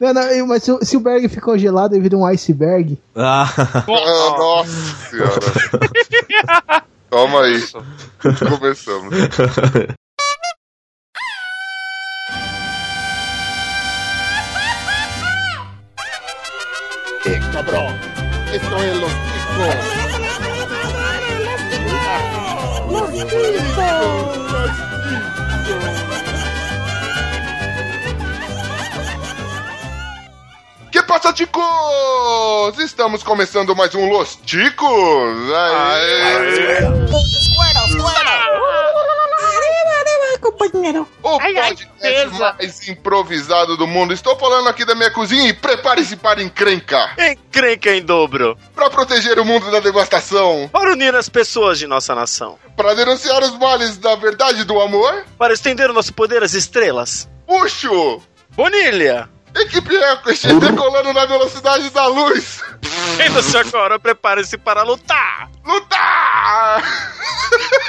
Não, não, mas se, o- se o Berg ficou gelado e vira um iceberg. Ah, Ah, nossa senhora. Toma aí. Começamos. cabrón. Esto es los chicos. Que passa, ticos? Estamos começando mais um Los Ticos. Aê. O podcast mais improvisado do mundo. Estou falando aqui da minha cozinha e prepare-se para encrenca. Encrenca em dobro. Para proteger o mundo da devastação. Para unir as pessoas de nossa nação. Para denunciar os males da verdade e do amor. Para estender o nosso poder às estrelas. Puxo! Bonilha! Equipe Equest decolando na velocidade da luz. Indo-se agora, prepare-se para lutar! Lutar!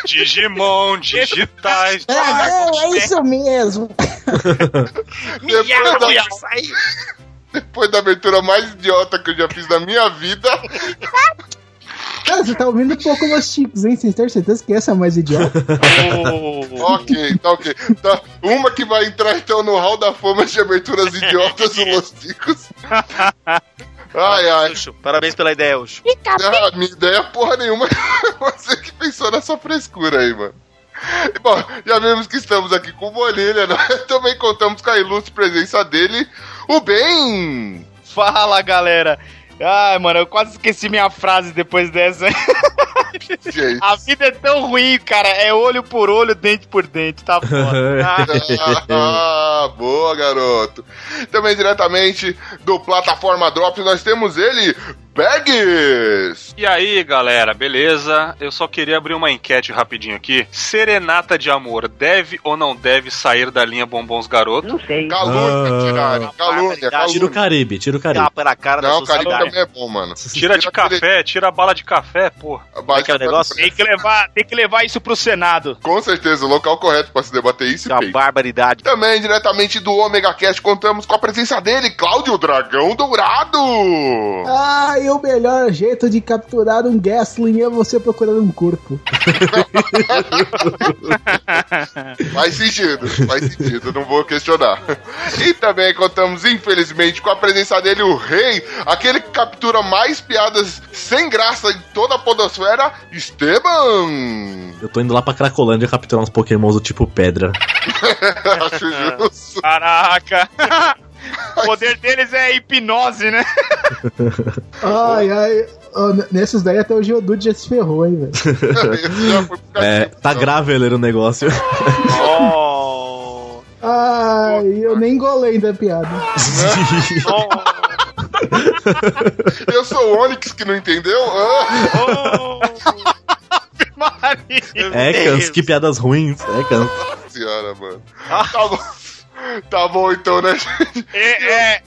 Digimon, digitais. É, é, é isso mesmo. Depois da, depois da abertura mais idiota que eu já fiz na minha vida. Cara, você tá ouvindo pouco Los Chicos, hein? Sem ter certeza que essa é a mais idiota. Ok, tá ok. Tá, uma que vai entrar então no hall da fama de aberturas idiotas do Los Ticos. Ai, ai. Uxo, Parabéns pela ideia, Ucho. Ah, minha ideia é porra nenhuma. Você que pensou nessa frescura aí, mano. E, Bom, já vimos que estamos aqui com o Bonilha, né? Também contamos com a ilustre presença dele, o Ben. Fala, galera. Ai, mano, eu quase esqueci minha frase depois dessa. Gente. A vida é tão ruim, cara. É olho por olho, dente por dente, tá foda. Ah, boa, garoto. Também diretamente do Plataforma Drops, nós temos ele, Bags. E aí, galera, beleza? Eu só queria abrir uma enquete rapidinho aqui. Serenata de amor deve ou não deve sair da linha Bombons Garoto? Não sei. Calúnia, Ah, tirarem. Calúnia, Tira o calúnia. Caribe, tira o Caribe. Tapa na cara Não, da Caribe sociedade. também é bom, mano. Tira de café, tira a bala de café, porra. Como é que é o negócio? Tem que levar, tem que levar isso pro Senado. Com certeza, o local correto pra se debater isso. É uma Pei. barbaridade. Também diretamente do Omega Cast contamos com a presença dele, Cláudio Dragão Dourado. Ah, e o melhor jeito de capturar um Gasling é você procurando um corpo. Faz sentido, faz sentido, não vou questionar. E também contamos, infelizmente, com a presença dele, o Rei, aquele que captura mais piadas sem graça em toda a podosfera, Esteban. Eu tô indo lá pra Cracolândia capturar uns pokémons do tipo pedra. Acho justo. Caraca. O poder deles é hipnose, né? Ai, ai. nesses daí até o Geodude já se ferrou, hein, velho. É, tá graveleiro o negócio. Oh. Ai, eu nem engolei da piada. Eu sou o Onix que não entendeu? Ah, Maria. É, Cans, que piadas ruins. É, Cans. senhora, mano. Tá bom. Tá bom então, né, gente? É, é.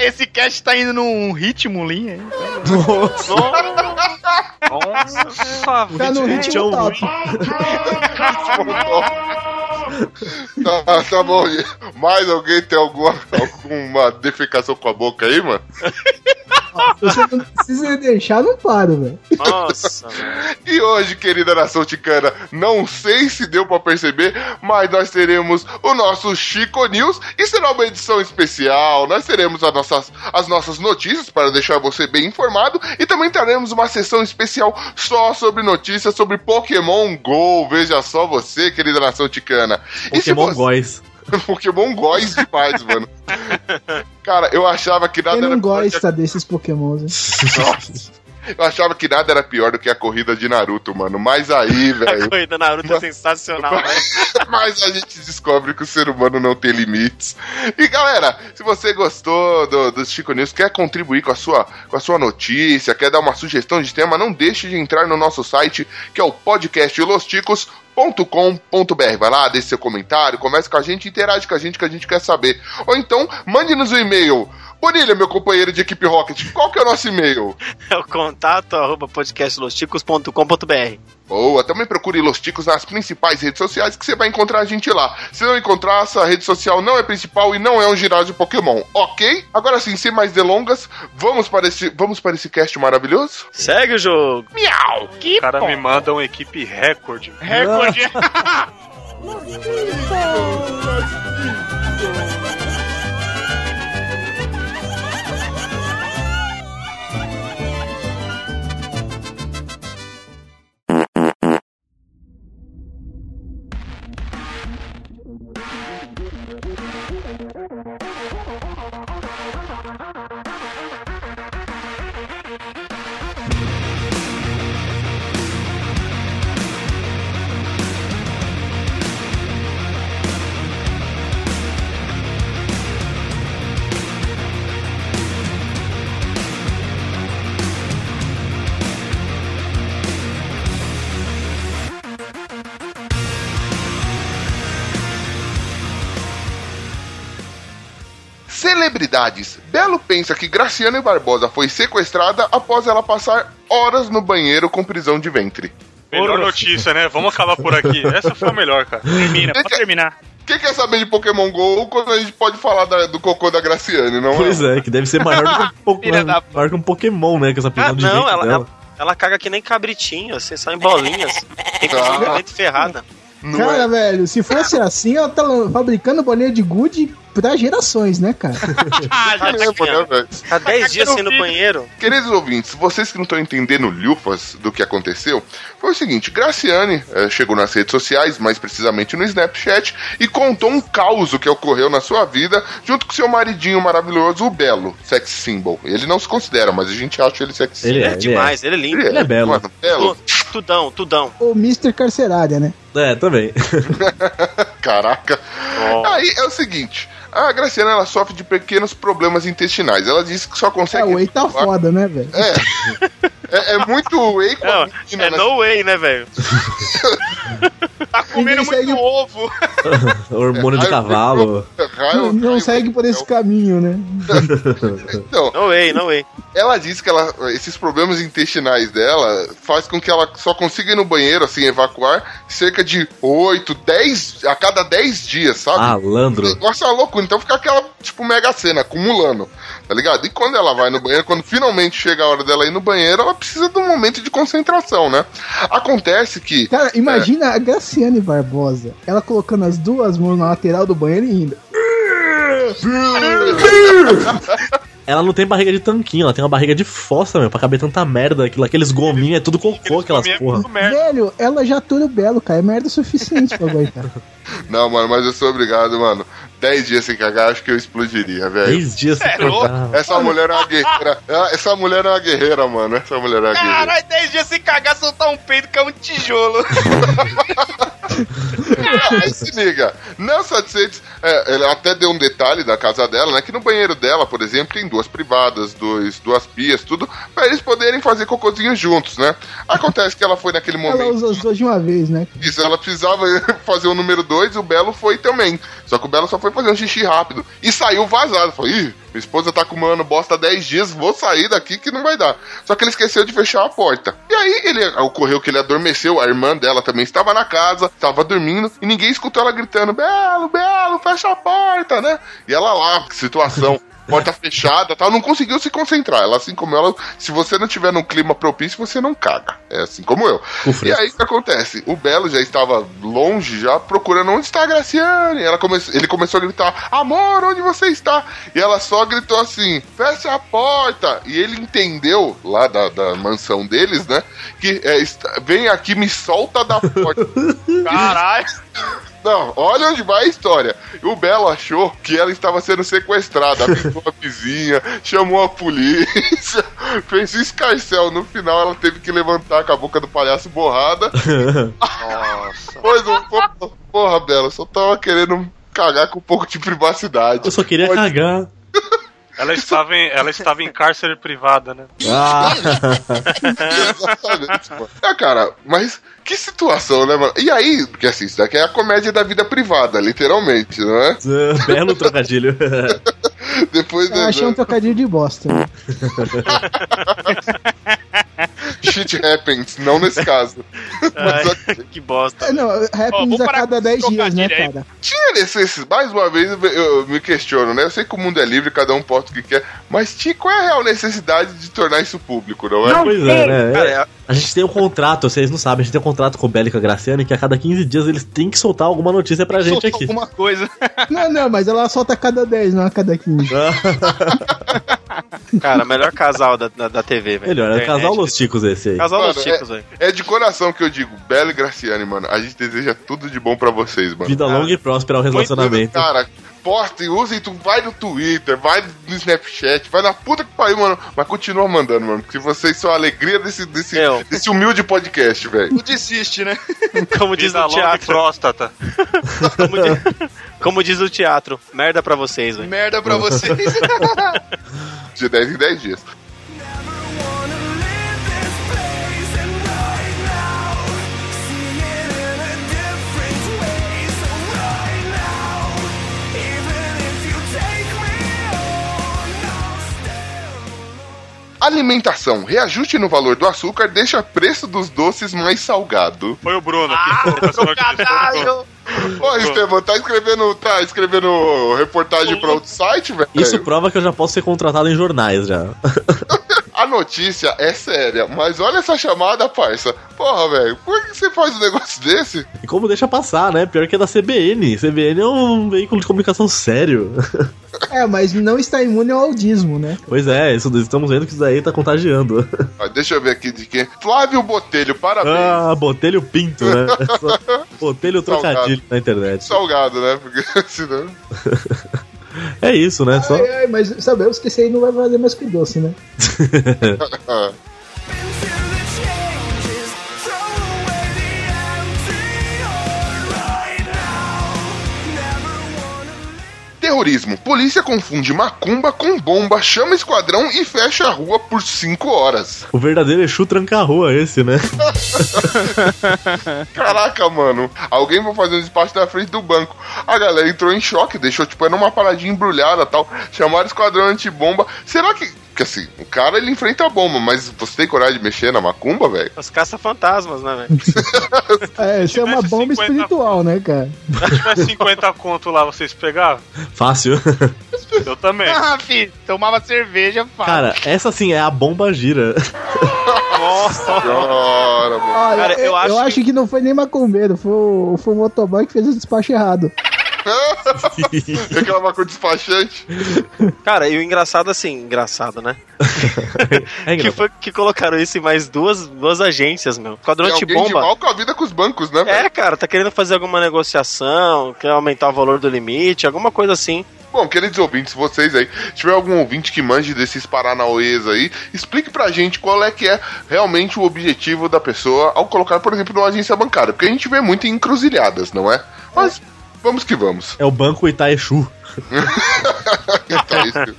Esse cast tá indo num ritmo linha, hein? Nossa, Tá no ritmo top. Tá, tá bom. Mais alguém tem alguma, alguma defecação com a boca aí, mano? Você não precisa deixar, não paro, velho. Nossa, velho. E hoje, querida nação ticana, não sei se deu pra perceber, mas nós teremos o nosso Chico News e será uma edição especial. Nós teremos as nossas, as nossas notícias para deixar você bem informado e também teremos uma sessão especial só sobre notícias sobre Pokémon GO. Veja só você, querida nação ticana. Pokémon você- Góis. Pokémon góis demais, mano. Cara, eu achava que nada Quem era não que gosta desses pokémons, hein? Nossa. Eu achava que nada era pior do que a corrida de Naruto, mano. Mas aí, É. A velho. corrida Naruto é sensacional, né? Mas a gente descobre que o ser humano não tem limites. E galera, se você gostou do, do Chico News, quer contribuir com a, sua, com a sua notícia, quer dar uma sugestão de tema, não deixe de entrar no nosso site, que é o podcast losticos.com.br. Vai lá, deixe seu comentário, converse com a gente, interage com a gente que a gente quer saber. Ou então, mande-nos um e-mail Bonilha, meu companheiro de equipe Rocket, qual que é o nosso e-mail? É o contato arroba podcastlosticos.com.br. Boa, também procure Los Ticos nas principais redes sociais que você vai encontrar a gente lá. Se não encontrar, essa rede social não é principal e não é um ginásio de Pokémon, ok? Agora sim, sem mais delongas, vamos para esse, vamos para esse cast maravilhoso? Segue o jogo. Miau! Que O cara bom. me manda uma equipe recorde. Recorde. Thank you. Celebridades. Belo pensa que Graciane Barbosa foi sequestrada após ela passar horas no banheiro com prisão de ventre. Melhor notícia, né? Vamos acabar por aqui. Essa foi a melhor, cara. Termina, pode terminar. Quem quer saber de Pokémon GO quando a gente pode falar da- do cocô da Graciane, não Pois é, que deve ser maior do que um, po- Filha da maior que um Pokémon, né? Com essa Ah, não, ela, dela. ela, ela caga que nem cabritinho, assim, só em bolinhas. Tem que Ah. ferrada. Não Cara, é? velho, se fosse assim, ela tá fabricando bolinha de gude pra gerações, né, cara? Ah, Caramba, né, velho? Tá 10 dias sem no banheiro. Queridos ouvintes, vocês que não estão entendendo lufas do que aconteceu, foi o seguinte: Graciane eh, chegou nas redes sociais, mais precisamente no Snapchat, e contou um caos que ocorreu na sua vida junto com seu maridinho maravilhoso, o Belo, sex symbol. Ele não se considera, mas a gente acha ele sex symbol. Ele Ele é, é demais, ele é lindo. Ele é belo. Mano, Belo, Tu- Tudão, tudão. O Mr. Carcerária, né? É, também. caraca. Aí é o seguinte. A Graciane ela sofre de pequenos problemas intestinais. Ela disse que só É, consegue. o Whey tá foda, né, velho? É. É, é muito whey com a Não, menina, é né? no way, né, velho? tá comendo Ninguém muito segue- ovo. Hormônio de Raio- cavalo. raio- Não, não raio- segue por esse caminho, né? Então, No way, no way. ela disse que ela, esses problemas intestinais dela faz com que ela só consiga ir no banheiro, assim, evacuar cerca de 8, 10, a cada 10 dias, sabe? Malandro. Negócio é uma loucura. Então fica aquela, tipo, mega cena, acumulando, tá ligado? E quando ela vai no banheiro, quando finalmente chega a hora dela ir no banheiro, ela precisa de um momento de concentração, né? Acontece que. Cara, imagina a Graciane Barbosa, ela colocando as duas mãos na lateral do banheiro e indo. Ela não tem barriga de tanquinho, ela tem uma barriga de fossa, meu, pra caber tanta merda. Aquilo, aqueles gominhos, é tudo cocô, aquelas Minha- porra. merda. Velho, ela já atura o belo, cara. É merda o suficiente pra aguentar. Não, mano, mas eu sou obrigado, mano. 10 dias sem cagar, acho que eu explodiria, velho. Três dias sem É cagar. Essa mulher é uma guerreira. Essa mulher é uma guerreira, mano. Essa mulher é uma guerreira. Caralho, 10 dias sem cagar, soltar um peido que é um tijolo. Ah, Aí se liga, não satisfeitos, é, ele até deu um detalhe da casa dela, né? Que no banheiro dela, por exemplo, tem duas privadas, dois, duas pias, tudo, pra eles poderem fazer cocôzinho juntos, né? Acontece que ela foi naquele Ela momento. usa as duas de uma vez, né? Isso, ela precisava fazer o número dois, o Belo foi também. Só que o Belo só foi fazer um xixi rápido. E saiu vazado. Falou, ih, minha esposa tá comendo bosta há 10 dias, vou sair daqui que não vai dar. Só que ele esqueceu de fechar a porta. E aí ele ocorreu que ele adormeceu, a irmã dela também estava na casa, estava dormindo, e ninguém escutou ela gritando: Belo, Belo, fecha a porta, né? E ela lá, situação. Porta fechada tal, não conseguiu se concentrar. Ela, assim como ela, se você não tiver num clima propício, você não caga. É assim como eu. E aí o que acontece? O Belo já estava longe, já procurando onde está a Graciane. Ela come... Ele começou a gritar: Amor, onde você está? E ela só gritou assim: Fecha a porta. E ele entendeu, lá da, da mansão deles, né? Que é, está- vem aqui, me solta da porta. Caralho. Não, olha onde vai a história. O Belo achou que ela estava sendo sequestrada, avisou a vizinha, chamou a polícia, fez escarcel. No final, ela teve que levantar com a boca do palhaço borrada. Nossa. Pois não, porra, porra, Belo, eu só tava querendo cagar com um pouco de privacidade. Eu só queria Pode- cagar. Ela estava em, ela estava em cárcere privada, né? Ah, Exatamente, pô. Ah, cara, mas que situação, né, mano? E aí, porque assim, isso daqui é a comédia da vida privada, literalmente, não é? belo trocadilho. Depois Eu achei um trocadilho de bosta. shit happens, não nesse caso. Mas. Ai, que bosta. É, Não, happens vou a parar cada com 10 esse dias, né, aí. cara? Tinha necessidade, mais uma vez eu, eu me questiono, né? Eu sei que o mundo é livre, cada um posta o que quer, mas tinha qual é a real necessidade de tornar isso público, não é? Pois é, né? Cara, É, é- A gente tem um contrato, vocês não sabem, a gente tem um contrato com o Bélica Graciani que a cada 15 dias eles têm que soltar alguma notícia pra gente aqui. alguma coisa. Não, não, mas ela solta a cada 10, não a cada 15. Cara, melhor casal da, da, da TV, velho. Melhor, é o Internet. casal Los Ticos esse aí. Casal Mano, dos chicos, velho. É de coração que eu digo, Bela e Graciane, mano. A gente deseja tudo de bom pra vocês, mano. Vida longa e próspera ao relacionamento. Cara, postem, usem, tu vai no Twitter, vai no Snapchat, vai na puta que pariu, mano. Mas continua mandando, mano, porque vocês são a alegria desse, desse, Eu. desse humilde podcast, velho. Não desiste, né? Como diz Vida o longa e teatro. próstata. Como diz, como diz o teatro. Merda pra vocês, velho. Merda pra vocês. De 10 em 10 dias. Alimentação. Reajuste no valor do açúcar deixa preço dos doces mais salgado. Foi o Bruno o que discordou. Ô, Estevam, tá escrevendo, tá escrevendo reportagem pra outro site, velho? Isso prova que eu já posso ser contratado em jornais já. A notícia é séria, mas olha essa chamada, parça. Porra, velho, por que você faz um negócio desse? E como deixa passar, né? Pior que é da CBN. CBN é um veículo de comunicação sério. É, mas não está imune ao audismo, né? Pois é, isso, estamos vendo que isso daí tá contagiando. Ah, deixa eu ver aqui de quem. Flávio Botelho, parabéns. Ah, Botelho Pinto, né? Botelho trocadilho na internet. Salgado, né? Porque senão. É isso, né? Só... Ai, ai, mas sabemos que esse aí não vai valer mais que doce, né? Terrorismo. Polícia confunde macumba com bomba, chama esquadrão e fecha a rua por 5 horas. O verdadeiro Exu tranca a rua esse, né? Caraca, mano. Alguém vai fazer um despacho na frente do banco. A galera entrou em choque, deixou tipo era uma paradinha embrulhada tal. Chamaram o esquadrão antibomba. Será que. Que assim, o cara ele enfrenta a bomba, mas você tem coragem de mexer na macumba, velho? Os caça-fantasmas, né, velho? É, isso é uma bomba 50 espiritual, né, cara? Se tivesse 50 conto lá, vocês pegavam? Fácil. Eu também. ah, filho, tomava cerveja, fácil. Cara, essa sim é a bomba gira. Nossa. Senhora, mano. Olha, Cara, eu eu, acho eu acho que não foi nem macumbeiro, foi o, foi o motoboy que fez o despacho errado. Reclamar com o despachante. Cara, e o engraçado assim, engraçado, né? É Que engraçado. foi que colocaram isso em mais duas, duas agências, meu. Quadrão Tem de alguém de bomba. mal com a vida com os bancos, né, É, velho? cara, tá querendo fazer alguma negociação, quer aumentar o valor do limite, alguma coisa assim. Bom, queridos ouvintes, vocês aí, se tiver algum ouvinte que manje desses paranauês aí, explique pra gente qual é que é realmente o objetivo da pessoa ao colocar, por exemplo, numa agência bancária. Porque a gente vê muito em encruzilhadas, não é? Mas vamos que vamos. É o banco Itaexu. Então,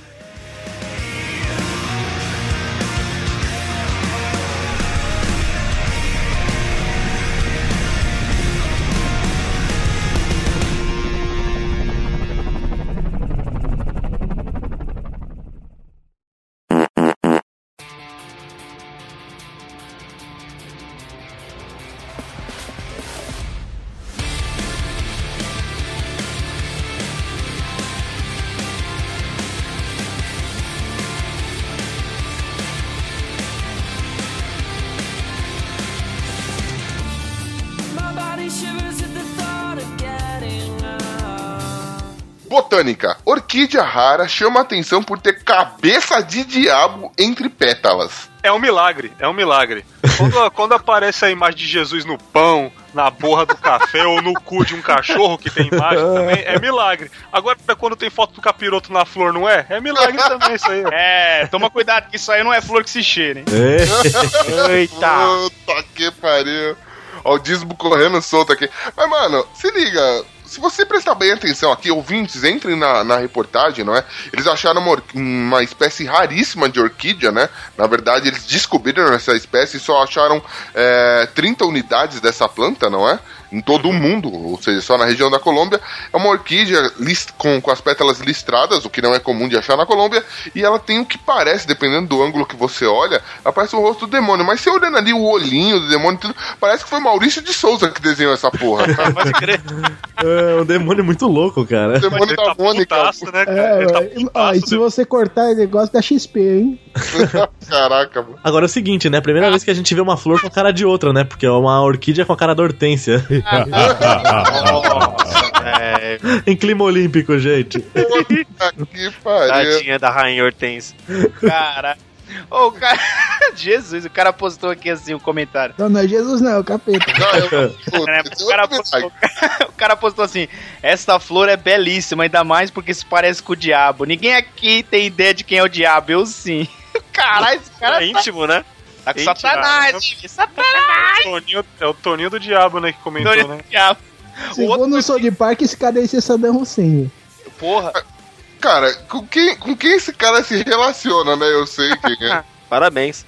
Botânica. Orquídea rara chama atenção por ter cabeça de diabo entre pétalas. É um milagre, é um milagre. Quando, quando aparece a imagem de Jesus no pão, na borra do café ou no cu de um cachorro que tem imagem também, é milagre. Agora, quando tem foto do capiroto na flor, não é? É milagre também isso aí. É, toma cuidado que isso aí não é flor que se cheira, hein? É. Eita! Puta que pariu. Ó, o dízimo correndo solto aqui. Mas, mano, se liga. Se você prestar bem atenção aqui, ouvintes, entrem na, na reportagem, não é? Eles acharam uma, uma espécie raríssima de orquídea, né? Na verdade, eles descobriram essa espécie e só acharam é, 30 unidades dessa planta, não é? Em todo o mundo, ou seja, só na região da Colômbia. É uma orquídea lis- com, com as pétalas listradas, o que não é comum de achar na Colômbia, e ela tem o que parece, dependendo do ângulo que você olha, ela parece o rosto do demônio. Mas você olhando ali o olhinho do demônio, e tudo, parece que foi Maurício de Souza que desenhou essa porra. Pode crer. É, o demônio é muito louco, cara. O demônio Ele da tá Mônica. putaço, né, cara? É, Ele tá putaço, Ó, e se né? você cortar o negócio da XP, hein? Caraca, mano. Agora é o seguinte, né? Primeira vez que a gente vê uma flor com a cara de outra, né? Porque é uma orquídea com a cara da hortência. É, em clima olímpico, gente. Que pariu. tadinha da rainha Hortense. Cara. Ô, o cara. Jesus, o cara postou aqui assim um comentário. Não, não é Jesus, não, é o capeta. Não, eu, puta, né? O, é cara outro postou, o cara postou assim: Esta flor é belíssima, ainda mais porque se parece com o diabo. Ninguém aqui tem ideia de quem é o diabo, eu sim. Caralho, esse cara É tá, íntimo, né? Tá com íntimo, satanás. hein? Satanás, Toninho- é o Toninho do Diabo, né, que comentou, Toninho né? do diabo. O Segundo outro, o Sou de Parque, esse cadê esse Saddam Hussein? porra. Cara, com quem, com quem esse cara se relaciona, né? Eu sei quem é. Parabéns.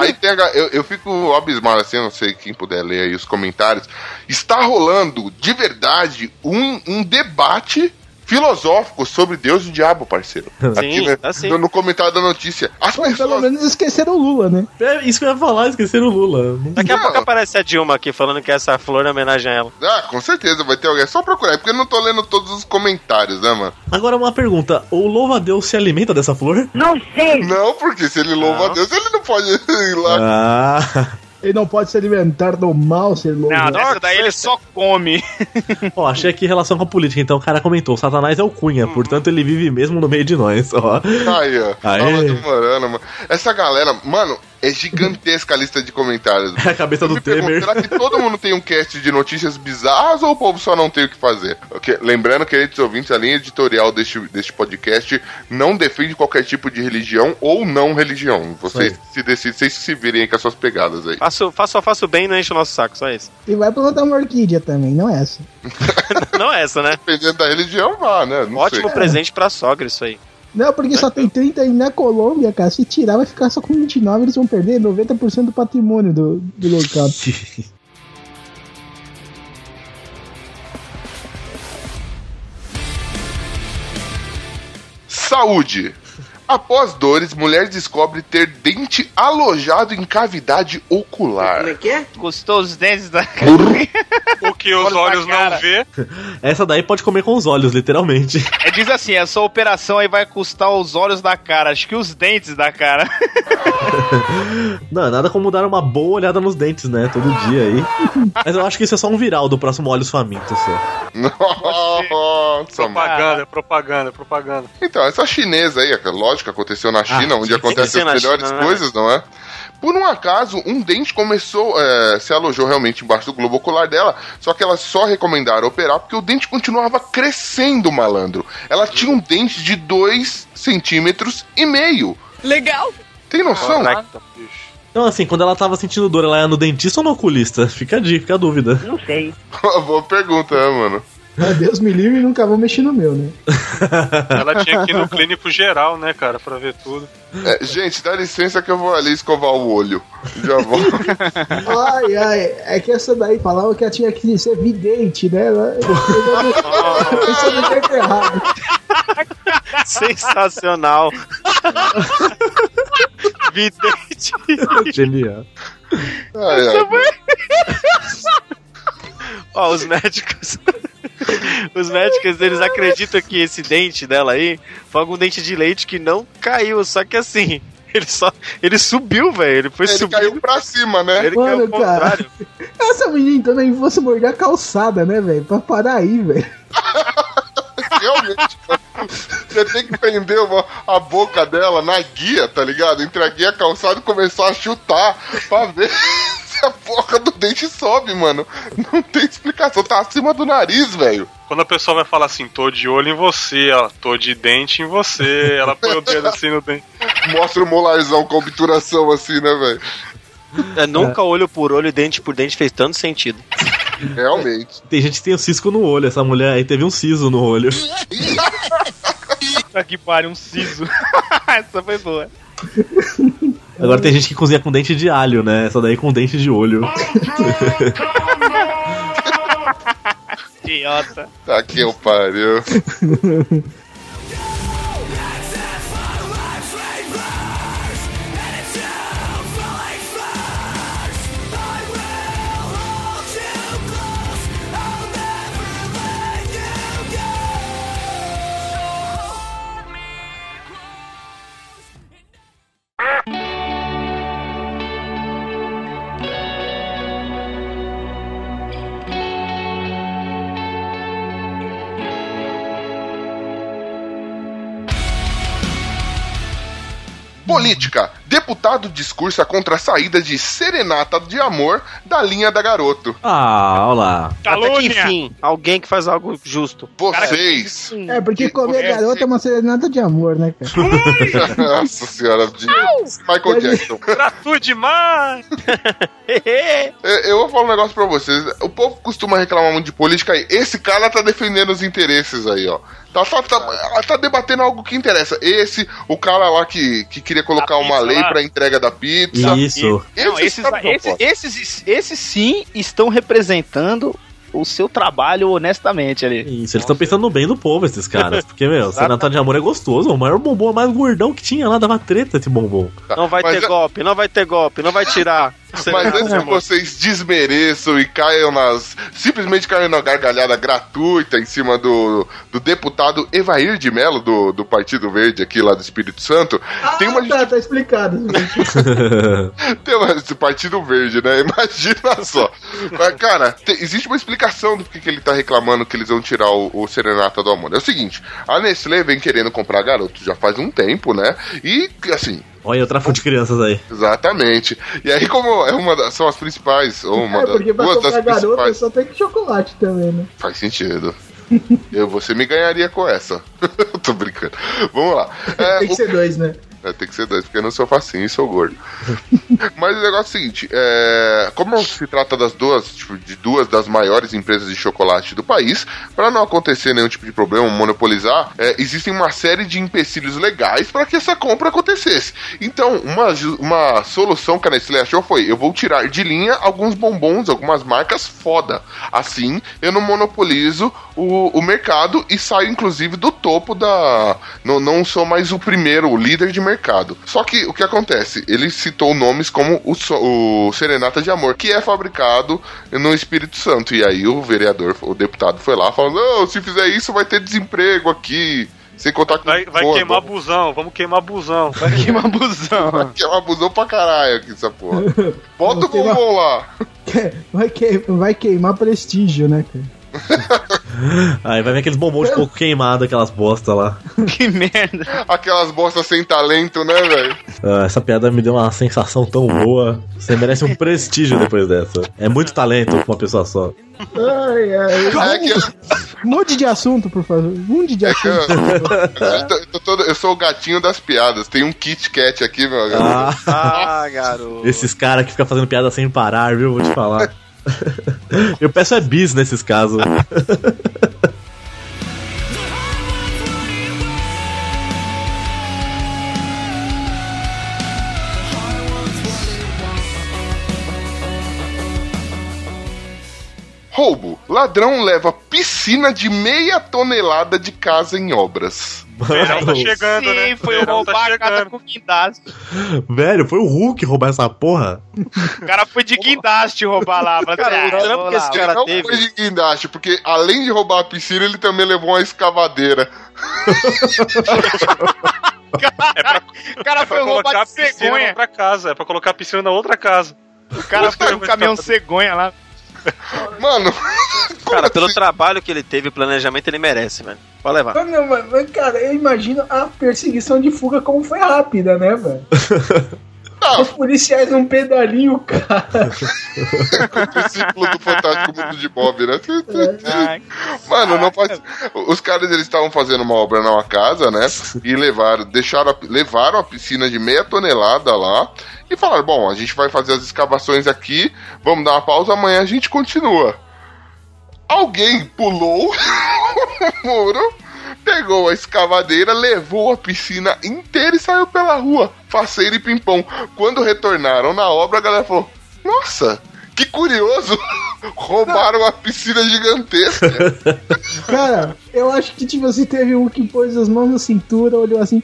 Aí tem a, eu, eu fico abismado assim, eu não sei quem puder ler aí os comentários. Está rolando de verdade um, um debate filosófico sobre Deus e o diabo, parceiro. Sim, né, tá no, no comentário da notícia. As Pô, pelo pessoas. menos esqueceram o Lula, né? É isso que eu ia falar, esqueceram o Lula. Não- Daqui a Não. pouco aparece a Dilma aqui falando que essa flor é homenagem a ela. Ah, com certeza vai ter alguém. É só procurar, porque eu não tô lendo todos os comentários, né, mano? Agora uma pergunta: o louva-a-Deus se alimenta dessa flor? Não, porque se ele louva Não. a Deus, ele não pode ir lá. Ah. Ele não pode se alimentar do mal, ser louco. Não, dessa daí ele só come. Ó, achei aqui relação com a política, então o cara comentou: Satanás é o Cunha, portanto ele vive mesmo no meio de nós. Ó. Aí, ó. Aê. Tava demorando, mano. Essa galera, mano, é gigantesca a lista de comentários. É a cabeça do Me pergunto, Temer. será que todo mundo tem um cast de notícias bizarras ou o povo só não tem o que fazer? Ok, Lembrando, queridos ouvintes, a linha editorial deste, deste podcast não defende qualquer tipo de religião ou não religião. Vocês se decidem, vocês se virem aí com as suas pegadas aí. Faço, faço, faço bem e não enche o nosso saco, só isso. E vai plantar uma orquídea também, não é essa. Não é essa, né? Dependendo da religião, vá, né? Não Ótimo sei. presente pra sogra, isso aí. Não, porque só tem 30 aí na Colômbia, cara. Se tirar, vai ficar só com 29, eles vão perder 90% do patrimônio do, do local. Saúde. Após dores, mulher descobre ter dente alojado em cavidade ocular. Custou os dentes da. O que os olhos não vê. Essa daí pode comer com os olhos, literalmente. É, diz assim: essa operação aí vai custar os olhos da cara, acho que os dentes da cara. Não, é nada como dar uma boa olhada nos dentes, né? Todo dia aí. Mas eu acho que isso é só um viral do próximo Olhos Famintos, só. Nossa, mano. Propaganda, propaganda, propaganda. Então, essa chinesa aí, é lógico, aconteceu na China, Ah, onde que acontecem as melhores China, né? coisas, não é? Por um acaso, um dente começou, é, se alojou realmente embaixo do globo ocular dela, só que elas só recomendaram operar porque o dente continuava crescendo, malandro. Ela tinha um dente de 2 centímetros e meio. Legal. Tem noção? Caraca. Então, assim, quando ela tava sentindo dor, ela ia no dentista ou no oculista? Fica a dica, fica a dúvida. Boa pergunta, né, mano? Ah, Deus me livre e nunca vou mexer no meu, né? Ela tinha que ir no clínico geral, né, cara, pra ver tudo. É, gente, dá licença que eu vou ali escovar o olho. Já vou. Ai, ai, é que essa daí falava que ela tinha que ser vidente, né? Isso do jeito errado. Sensacional. Vidente. Genial. Ai, ai. Ó, os médicos. Os médicos, eles acreditam que esse dente dela aí foi algum dente de leite que não caiu, só que assim, ele só. Ele subiu, velho. Ele foi Ele subindo. caiu pra cima, né? Ele caiu Mano, ao cara. contrário. Essa menina também fosse morder a calçada, né, velho? Pra parar aí, velho. Realmente. Você tem que prender uma- a boca dela na guia, tá ligado? Entre a guia e a calçada e começar a chutar pra ver se a porra do dente sobe, mano. Não tem explicação, tá acima do nariz, velho. Quando a pessoa vai falar assim, tô de olho em você, ela, tô de dente em você, ela põe o dedo assim no dente. Mostra o molarzão com obturação assim, né, velho? É, nunca olho por olho, dente por dente fez tanto sentido. Realmente. Tem gente que tem um cisco no olho, essa mulher aí teve um siso no olho. Puta que pariu, um siso. essa foi boa. Agora tem gente que cozinha com dente de alho, né? Essa daí com dente de olho. Idiota. Tá que eu pariu. Política. Deputado discursa contra a saída de serenata de amor da linha da garoto. Ah, olha lá. Até que Calúnia. enfim, alguém que faz algo justo. Vocês. É, porque Que comer conhece- garota é uma serenata de amor, né, cara? Nossa senhora. de- Michael Jackson. Gratuito demais! É, Eu vou falar um negócio pra vocês. O povo costuma reclamar muito de política aí. Esse cara tá defendendo os interesses aí, ó. Tá, tá, tá, tá debatendo algo que interessa. Esse, o cara lá que, que queria colocar uma lei lá? pra entrega da pizza. Isso. Não, esses, não esses, esses, esses sim estão representando o seu trabalho honestamente ali. Isso, eles estão pensando no bem do povo, esses caras. Porque, meu, Serenata de Amor é gostoso. O maior bombom é mais gordão que tinha lá, dava treta esse bombom. Não vai Mas ter é- golpe, não vai ter golpe, não vai tirar. Mas antes que vocês desmereçam e caiam nas. Simplesmente caiam na gargalhada gratuita em cima do, do deputado Evair de Mello, do, do Partido Verde aqui lá do Espírito Santo, tem uma. tá, tá explicado. Tem uma, esse Partido Verde, né? Imagina só. Mas, cara, te- existe uma explicação do que, que ele tá reclamando que eles vão tirar o, o Serenata do Amor. É o seguinte: a Nestlé vem querendo comprar garoto já faz um tempo, né? E, assim, Olha o tráfico de crianças aí. Exatamente. E aí, como é uma das, são as principais, ou uma É, das porque pra duas das comprar garota principais. só tem que chocolate também, né? Faz sentido. Eu, você me ganharia com essa. Tô brincando. Vamos lá. É, tem que o- ser dois, né? É, tem que ser dois, porque eu não sou facinho e sou gordo. Mas o negócio é o seguinte: é, como se trata das duas, tipo, de duas das maiores empresas de chocolate do país, para não acontecer nenhum tipo de problema, monopolizar, é, existem uma série de empecilhos legais para que essa compra acontecesse. Então, uma, uma solução que a Nestlé achou foi: eu vou tirar de linha alguns bombons, algumas marcas foda. Assim, eu não monopolizo o, o mercado e saio, inclusive, do topo da. Não, não sou mais o primeiro, o líder de mercado. Só que o que acontece? Ele citou nomes como o, So- o Serenata de Amor, que é fabricado no Espírito Santo. E aí o vereador, o deputado foi lá falando: não, se fizer isso vai ter desemprego aqui. Sem contar com Vai, vai Pô, queimar vamos- busão, vamos queimar busão. Vai queimar busão. Que é uma busão pra caralho aqui, essa porra. Bota o bombom lá. Vai, que... vai queimar prestígio, né, cara? Aí vai ver aqueles bombons de coco queimado, aquelas bosta lá. que merda. Aquelas bostas sem talento, né, velho? Ah, essa piada me deu uma sensação tão boa. Você merece um prestígio depois dessa. É muito talento pra uma pessoa só. Ai, ai. É que Mude de assunto, por favor. Mude de assunto. eu, tô- eu tô todo- eu sou o gatinho das piadas. Tem um Kit Kat aqui, meu amigo. Ah, Ah, garoto. esses caras que ficam fazendo piada sem parar, viu? Vou te falar. Eu peço é bis nesses casos. Roubo. Ladrão leva piscina de meia tonelada de casa em obras. Verão tá chegando, Sim, né? foi Verão roubar tá a casa com guindaste. Velho, foi o Hulk roubar essa porra? O cara foi de guindaste roubar lá. Falei, Cara, ah, o trampo que esse cara não teve. foi de guindaste, porque além de roubar a piscina, ele também levou uma escavadeira. O cara É foi pra roubar colocar a de piscina na cegonha. outra casa. É pra colocar a piscina na outra casa. O cara foi com um caminhão cegonha lá. Mano, Cara, pelo trabalho que ele teve, o planejamento, ele merece, velho. Pode levar. Mas, não, mas, mas, cara, eu imagino a perseguição de fuga como foi rápida, né, velho? não, Os policiais num pedalinho, cara. o discípulo do Fantástico Mundo de Bob, né? Ai, Mano, não faz. Os caras eles estavam fazendo uma obra numa casa, né? E levaram, deixaram, a- levaram a piscina de meia tonelada lá e falaram: bom, a gente vai fazer as escavações aqui, vamos dar uma pausa, amanhã a gente continua. Alguém pulou o muro, pegou a escavadeira, levou a piscina inteira e saiu pela rua, faceiro e pimpão. Quando retornaram na obra, a galera falou: Nossa, que curioso! roubaram uma piscina gigantesca. Cara, eu acho que, tipo assim, teve um que pôs as mãos na cintura, olhou assim,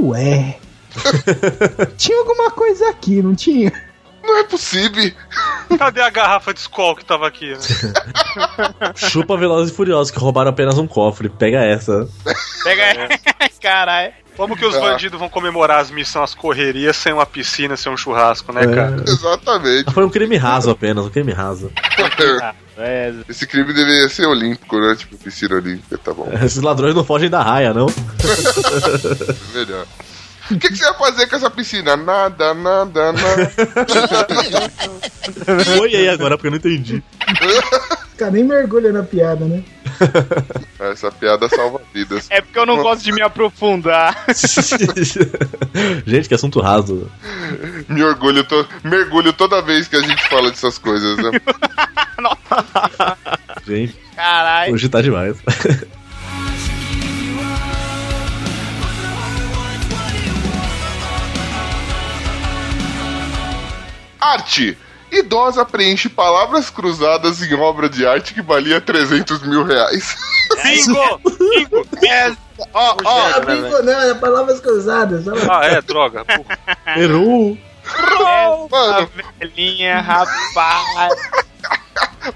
ué. tinha alguma coisa aqui, não tinha? Não é possível. Cadê a garrafa de Skol que tava aqui, né? Chupa Velozes e Furiosos, que roubaram apenas um cofre. Pega essa. Pega. Caralho. Como que os Ah. bandidos vão comemorar as missões, as correrias, sem uma piscina, sem um churrasco, né, cara? Exatamente. Foi um crime raso apenas, um crime raso. É, Esse crime deveria ser olímpico, né? Tipo, piscina olímpica, tá bom. Esses ladrões não fogem da raia, não. Melhor. O que, que você vai fazer com essa piscina? Nada, nada, nada. Foi aí agora, porque eu não entendi. Cara nem mergulha na piada, né? Essa piada salva vidas. é porque eu não gosto de me aprofundar. Gente, que assunto raso. Me orgulho, to... mergulho toda vez que a gente fala dessas coisas, né? Gente, Caralho. hoje tá demais. Arte. Idosa preenche palavras cruzadas em obra de arte que valia 300 mil reais. Bingo! Bingo! É, ó, ó. Ah, bingo não, é palavras cruzadas. Ah, é, droga. Errou! Mano, Velhinha, rapaz.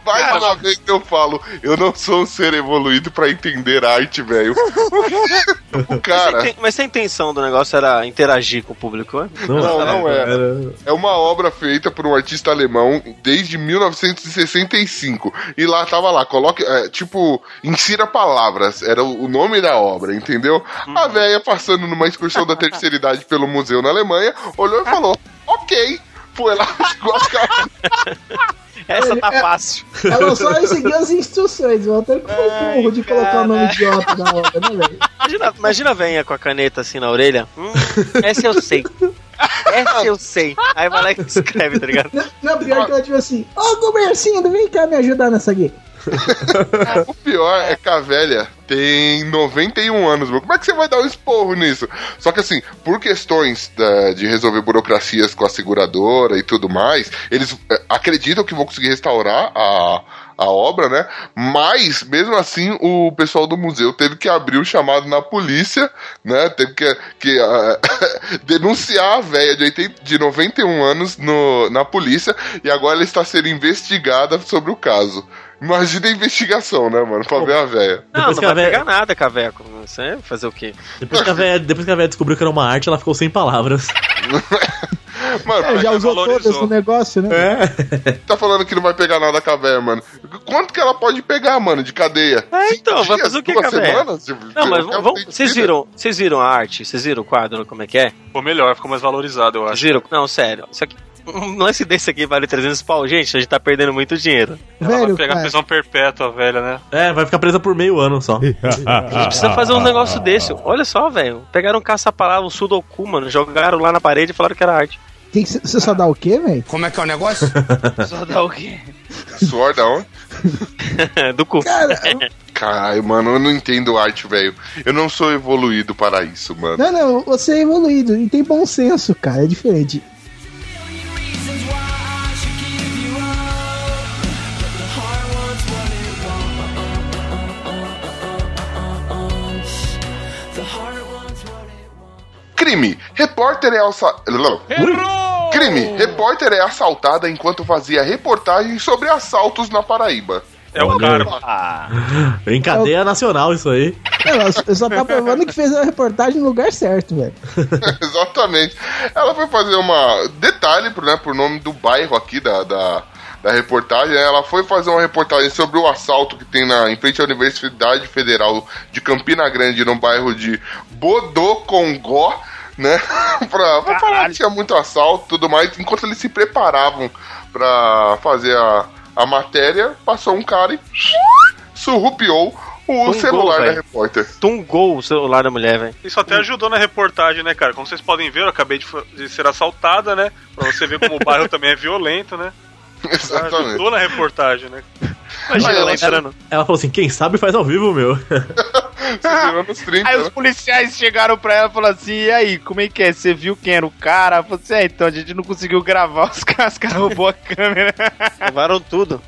Vai uma vez que eu falo, eu não sou um ser evoluído pra entender arte, velho. o cara Mas se a intenção do negócio era interagir com o público, né? Não, não era. é uma obra feita por um artista alemão desde 1965. E lá tava lá, coloque, é, tipo, insira palavras, era o nome da obra, entendeu? A véia passando numa excursão da terceira idade pelo museu na Alemanha, olhou e falou: "OK". Foi lá, chegou a cara. Essa tá É- fácil. Ela só seguiu as instruções, o Walter que foi burro de colocar o nome idiota na obra, né, velho? Imagina, imagina a venha com a caneta assim na orelha. Hum, essa eu sei. Essa eu sei. Aí vai lá e escreve, tá ligado? Não, Não, pior que ela tipo assim, ô Gomercindo, vem cá me ajudar nessa aqui. O pior é que a velha tem 91 anos. Como é que você vai dar um esporro nisso? Só que assim, por questões da- de resolver burocracias com a seguradora e tudo mais, eles é, acreditam que vão conseguir restaurar a, a obra, né? Mas, mesmo assim, o pessoal do museu teve que abrir o chamado na polícia, né? Teve que, que ah, denunciar a velha de, 80 de 91 anos no, na polícia e agora ela está sendo investigada sobre o caso. Imagina a investigação, né, mano? Pra ver a véia. Não, Depois não vai véia- pegar nada, Caveco. Você vai fazer o quê? Depois que, a véia, depois que a véia descobriu que era uma arte, ela ficou sem palavras. Mano, É, já usou valorizou. todas no negócio, né? tá falando que não vai pegar nada com a véia, mano. Quanto que ela pode pegar, mano, de cadeia? É, então, vai dias? fazer o que Duas com a véia? semanas? Não, mas vamos, vocês viram, vocês viram a arte? Vocês viram o quadro, como é que é? Ficou melhor, ficou mais valorizado, eu Vocês acho. viram? Não, sério. Isso aqui, um lance desse aqui vale 300 pau. Gente, a gente tá perdendo muito dinheiro. Ela vai Velho, pegar cara. prisão perpétua, velha, né? É, vai ficar presa por meio ano só. A gente precisa fazer um negócio desse. Olha só, velho. Pegaram um caça-palavra, um sudoku, mano. Jogaram lá na parede e falaram que era arte. Que que Você só dá o quê, velho? Como é que é o negócio? Só dá o quê? Suor da onde? Do cu. Cara, Caralho, mano, eu não entendo arte, velho. Eu não sou evoluído para isso, mano. não, não, você é evoluído e tem bom senso, cara, é diferente. Crime. Repórter é alça... Crime. Repórter é assaltada enquanto fazia reportagem sobre assaltos na Paraíba. É o karma. Ah, Em cadeia nacional isso aí. Ela só- tá provando que fez a reportagem no lugar certo, velho. Exatamente. Ela foi fazer uma. Detalhe, né, por nome do bairro aqui da, da, da reportagem. Ela foi fazer uma reportagem sobre o assalto que tem na, em frente à Universidade Federal de Campina Grande, no bairro de Bodocongó. Né? pra, pra falar que tinha muito assalto e tudo mais. Enquanto eles se preparavam pra fazer a, a matéria, passou um cara e surrupiou o Tungou, celular da velho. repórter. Tungou o celular da mulher, velho. Isso até ajudou na reportagem, né, cara? Como vocês podem ver, eu acabei de, de ser assaltada, né? Pra você ver como o bairro também é violento, né? Exatamente. Ajudou na reportagem, né? Imagina ela ela- entrando. Ela falou assim: quem sabe faz ao vivo, meu. Você virou nos 30, Aí né? os policiais chegaram pra ela e falaram assim: e aí, como é que é? Você viu quem era o cara? Ela falou assim: é, então a gente não conseguiu gravar, os caras, os caras roubou a câmera. Levaram tudo.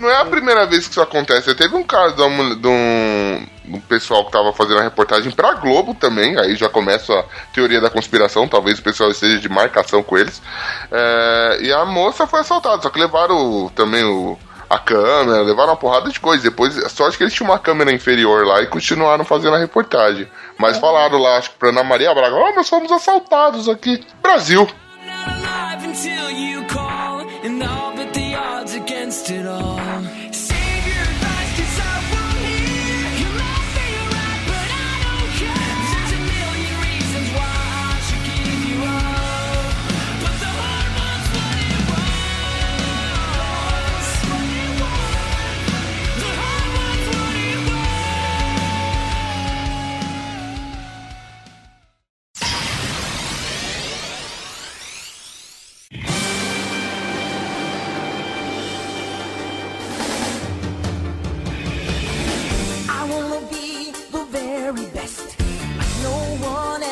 Não é a primeira vez que isso acontece. Teve um caso de, uma- de um, de um pessoal que tava fazendo a reportagem pra Globo também. Aí já começa a teoria da conspiração. Talvez o pessoal esteja de marcação com eles. É, e a moça foi assaltada. Só que levaram também o. A câmera, levaram uma porrada de coisa. Depois, sorte que eles tinham uma câmera inferior lá e continuaram fazendo a reportagem. Mas falaram lá, acho que pra Ana Maria Braga: Ó, nós fomos assaltados aqui. Brasil. until you call, and all but the odds against it all.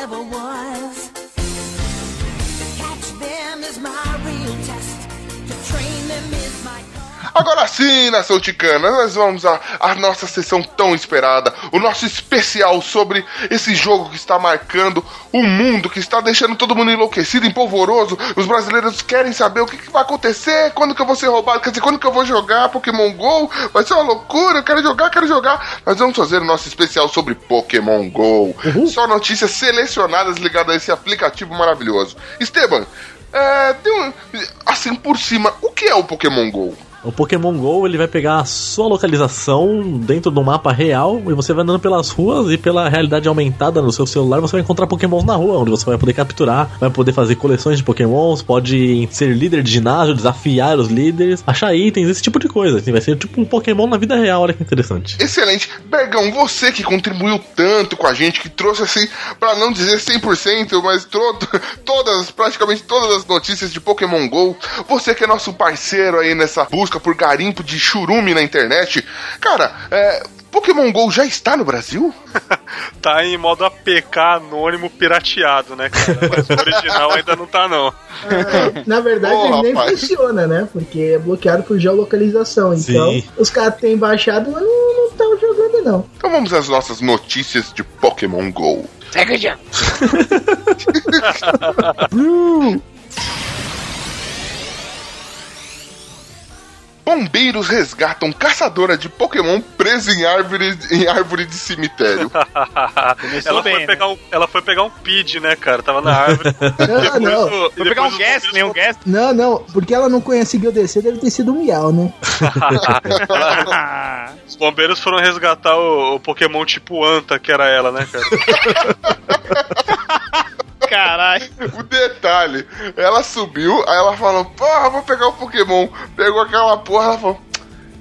Ever was. Catch them is my real test. Agora sim, nação ticana, nós vamos à, à nossa sessão tão esperada, o nosso especial sobre esse jogo que está marcando o mundo, que está deixando todo mundo enlouquecido, empolvoroso. Os brasileiros querem saber o que, que vai acontecer, quando que eu vou ser roubado, quer dizer, quando que eu vou jogar Pokémon GO, vai ser uma loucura, eu quero jogar, quero jogar. Nós vamos fazer o nosso especial sobre Pokémon GO. Só notícias selecionadas ligadas a esse aplicativo maravilhoso. Esteban, é, tem um, assim por cima, o que é o Pokémon GO? O Pokémon GO ele vai pegar a sua localização dentro do mapa real e você vai andando pelas ruas e pela realidade aumentada no seu celular você vai encontrar Pokémons na rua, onde você vai poder capturar, vai poder fazer coleções de Pokémons, pode ser líder de ginásio, desafiar os líderes, achar itens, esse tipo de coisa. Assim, vai ser tipo um Pokémon na vida real, olha que interessante. Excelente. Bergão, você que contribuiu tanto com a gente, que trouxe assim, pra não dizer 100%, mas tro- todas, praticamente todas as notícias de Pokémon GO. Você que é nosso parceiro aí nessa busca por garimpo de churume na internet. Cara, é, Pokémon GO já está no Brasil? Tá em modo APK anônimo pirateado, né, cara? Mas o original ainda não tá, não. Na verdade, Ô, ele nem rapaz. funciona, né? Porque é bloqueado por geolocalização. Então, Sim. os caras têm baixado, mas não estão jogando, não. Então vamos às nossas notícias de Pokémon GO. Bombeiros resgatam caçadora de Pokémon presa em árvore, em árvore de cemitério. ela, bem, foi né? pegar um, ela foi pegar um PID, né, cara? Tava na árvore. Não, não. o- Foi pegar um guest, nem um bombeiros guest. Não, não, porque ela não conseguiu descer, deve ter sido um miau, né? Os bombeiros foram resgatar o, o Pokémon tipo Anta, que era ela, né, cara? Caralho. O detalhe, ela subiu, aí ela falou, porra, vou pegar o Pokémon. Pegou aquela porra, ela falou.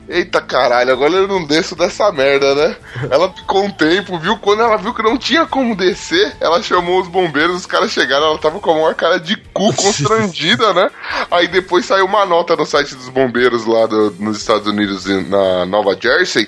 Eita caralho, agora eu não desço dessa merda, né? Ela ficou um tempo, viu? Quando ela viu que não tinha como descer, ela chamou os bombeiros, os caras chegaram, ela tava com a maior cara de cu constrangida, né? Aí depois saiu uma nota no site dos bombeiros lá do- nos Estados Unidos, na Nova Jersey.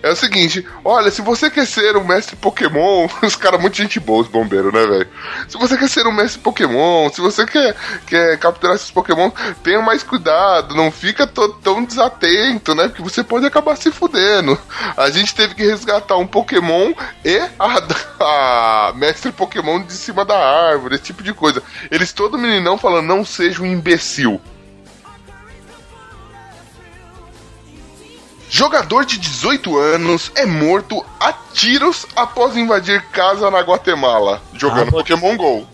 É o seguinte: olha, se você quer ser um mestre Pokémon, os caras, muito gente boa, os bombeiros, né, velho? Se você quer ser um mestre Pokémon, se você quer, quer capturar esses Pokémon, tenha mais cuidado, não fica tão desatento, né? Porque você pode acabar se fudendo. A gente teve que resgatar um Pokémon e a, a mestre Pokémon de cima da árvore, esse tipo de coisa. Eles todo meninão falando, não seja um imbecil. Jogador de 18 anos é morto a tiros após invadir casa na Guatemala, jogando Ah, Pokémon GO.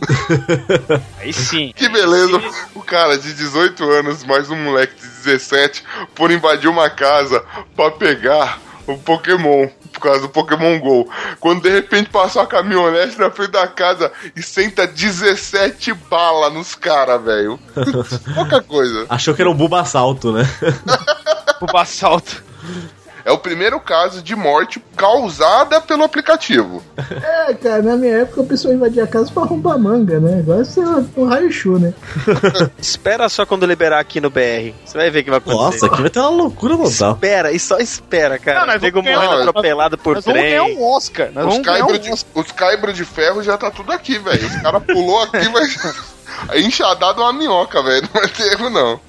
Aí sim. Que beleza, o cara de 18 anos, mais um moleque de 17, por invadir uma casa pra pegar o Pokémon, por causa do Pokémon GO. Quando de repente passou a caminhonete na frente da casa e senta 17 balas nos caras, velho. Pouca coisa. Achou que era um Bulbasalto, né? O assalto. É o primeiro caso de morte causada pelo aplicativo. É, cara, na minha época a pessoa invadia a casa pra roubar manga, né? Agora você é um raio-chu, né? Espera só quando liberar aqui no BR. Você vai ver o que vai acontecer. Nossa, aqui vai ter uma loucura total. Espera, e só espera, cara. Não, nós Nego vamos morrendo atropelado por Nós vamos trem. ganhar um Oscar. Nós Os vamos um caibros de, de ferro já tá tudo aqui, velho. Os caras pulou aqui, mas. É enxadado uma minhoca, velho. Não vai ter erro, não.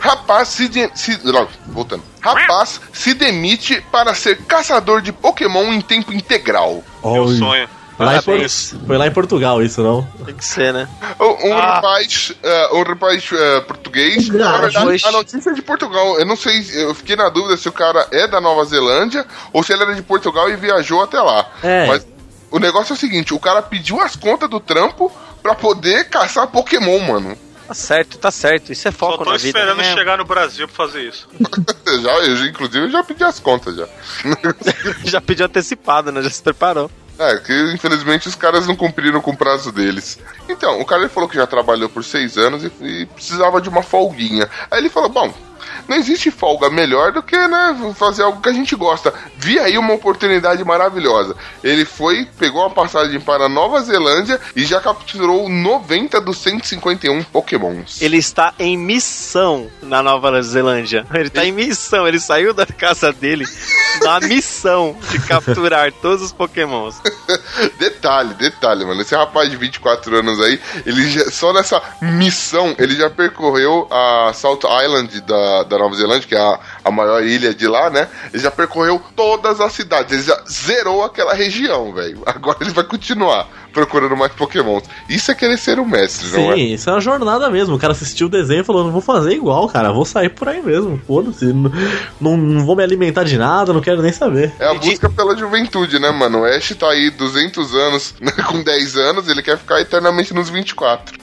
Rapaz se, de- se- voltando. Rapaz se demite para ser caçador de Pokémon em tempo integral. Meu Oi. sonho. Foi lá, em Por- foi lá em Portugal isso, não? Tem que ser, né? Um Ah. rapaz, eh, um rapaz eh, português. Na verdade, a notícia é de Portugal. Eu não sei, eu fiquei na dúvida se o cara é da Nova Zelândia ou se ele era de Portugal e viajou até lá. É. Mas o negócio é o seguinte: o cara pediu as contas do trampo pra poder caçar Pokémon, mano. Tá certo, tá certo. Isso é Só foco tô na vida. esperando né? chegar no Brasil pra fazer isso. já, eu, inclusive, eu já pedi as contas já. Já pediu antecipado, né? Já se preparou. É, que infelizmente os caras não cumpriram com o prazo deles. Então, o cara ele falou que já trabalhou por seis anos e, e precisava de uma folguinha. Aí ele falou: bom, não existe folga melhor do que né, fazer algo que a gente gosta. Vi aí uma oportunidade maravilhosa. Ele foi, pegou uma passagem para Nova Zelândia e já capturou 90 dos 151 Pokémons. Ele está em missão na Nova Zelândia. Ele tá em missão. Ele saiu da casa dele na missão de capturar todos os pokémons. detalhe, detalhe, mano. Esse rapaz de 24 anos aí, ele já- só nessa missão, ele já percorreu a South Island da, da Nova Zelândia, que é a, a maior ilha de lá, né? Ele já percorreu todas as cidades. Ele já zerou aquela região, velho. Agora ele vai continuar procurando mais Pokémons. Isso é querer ser um mestre, não é? Sim, isso é uma jornada mesmo. O cara assistiu o desenho e falou: não vou fazer igual, cara. Vou sair por aí mesmo. Foda-se. Não, não, não vou me alimentar de nada, não quero nem saber. É a busca pela juventude, né, mano? O Ash tá aí 200 anos, né, com 10 anos, ele quer ficar eternamente nos 24.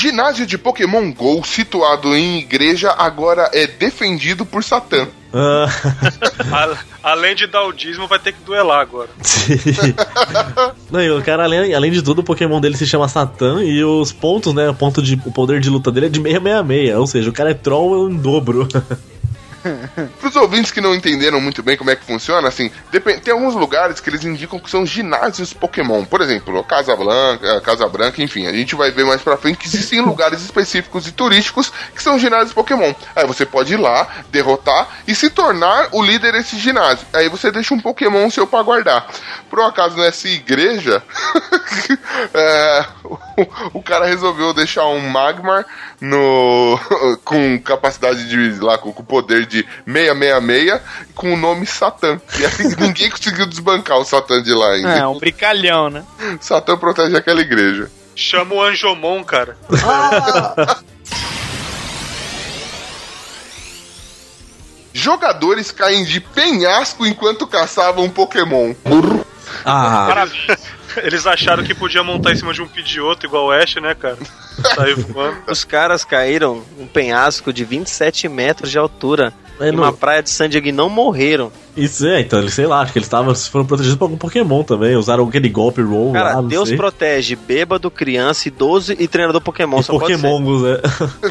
Ginásio de Pokémon GO, situado em igreja, agora é defendido por Satã. Ah, A- além de dar o dízimo, vai ter que duelar agora. sim. Não, e o cara, além, além de tudo, o Pokémon dele se chama Satã e os pontos, né? O, ponto de, o poder de luta dele é de 666. Ou seja, o cara é troll em dobro. Para os ouvintes que não entenderam muito bem como é que funciona, assim, tem alguns lugares que eles indicam que são ginásios Pokémon. Por exemplo, Casa Blanca, Casa Branca, enfim, a gente vai ver mais pra frente que existem lugares específicos e turísticos que são ginásios Pokémon. Aí você pode ir lá, derrotar e se tornar o líder desse ginásio. Aí você deixa um Pokémon seu pra guardar. Por um acaso nessa igreja, é, o, o cara resolveu deixar um Magmar no com capacidade de lá com, com poder de 666 com o nome Satã. E aí ninguém conseguiu desbancar o Satã de lá ainda. É, um brincalhão, né? Satã protege aquela igreja. Chama o Anjomon, cara. Jogadores caem de penhasco enquanto caçavam Pokémon. Ah, Parabéns. Eles acharam que podia montar em cima de um pedioto igual o Ash, né, cara? Saiu voando. Os caras caíram um penhasco de 27 metros de altura É, em uma não- praia de San Diego e não morreram. isso é, então, eles sei lá, acho que eles estavam foram protegidos por algum Pokémon também. Usaram aquele golpe roll Cara, lá, não Deus sei. protege bêbado, criança, idoso e treinador Pokémon. E Só pode ser. Pokémongos, né?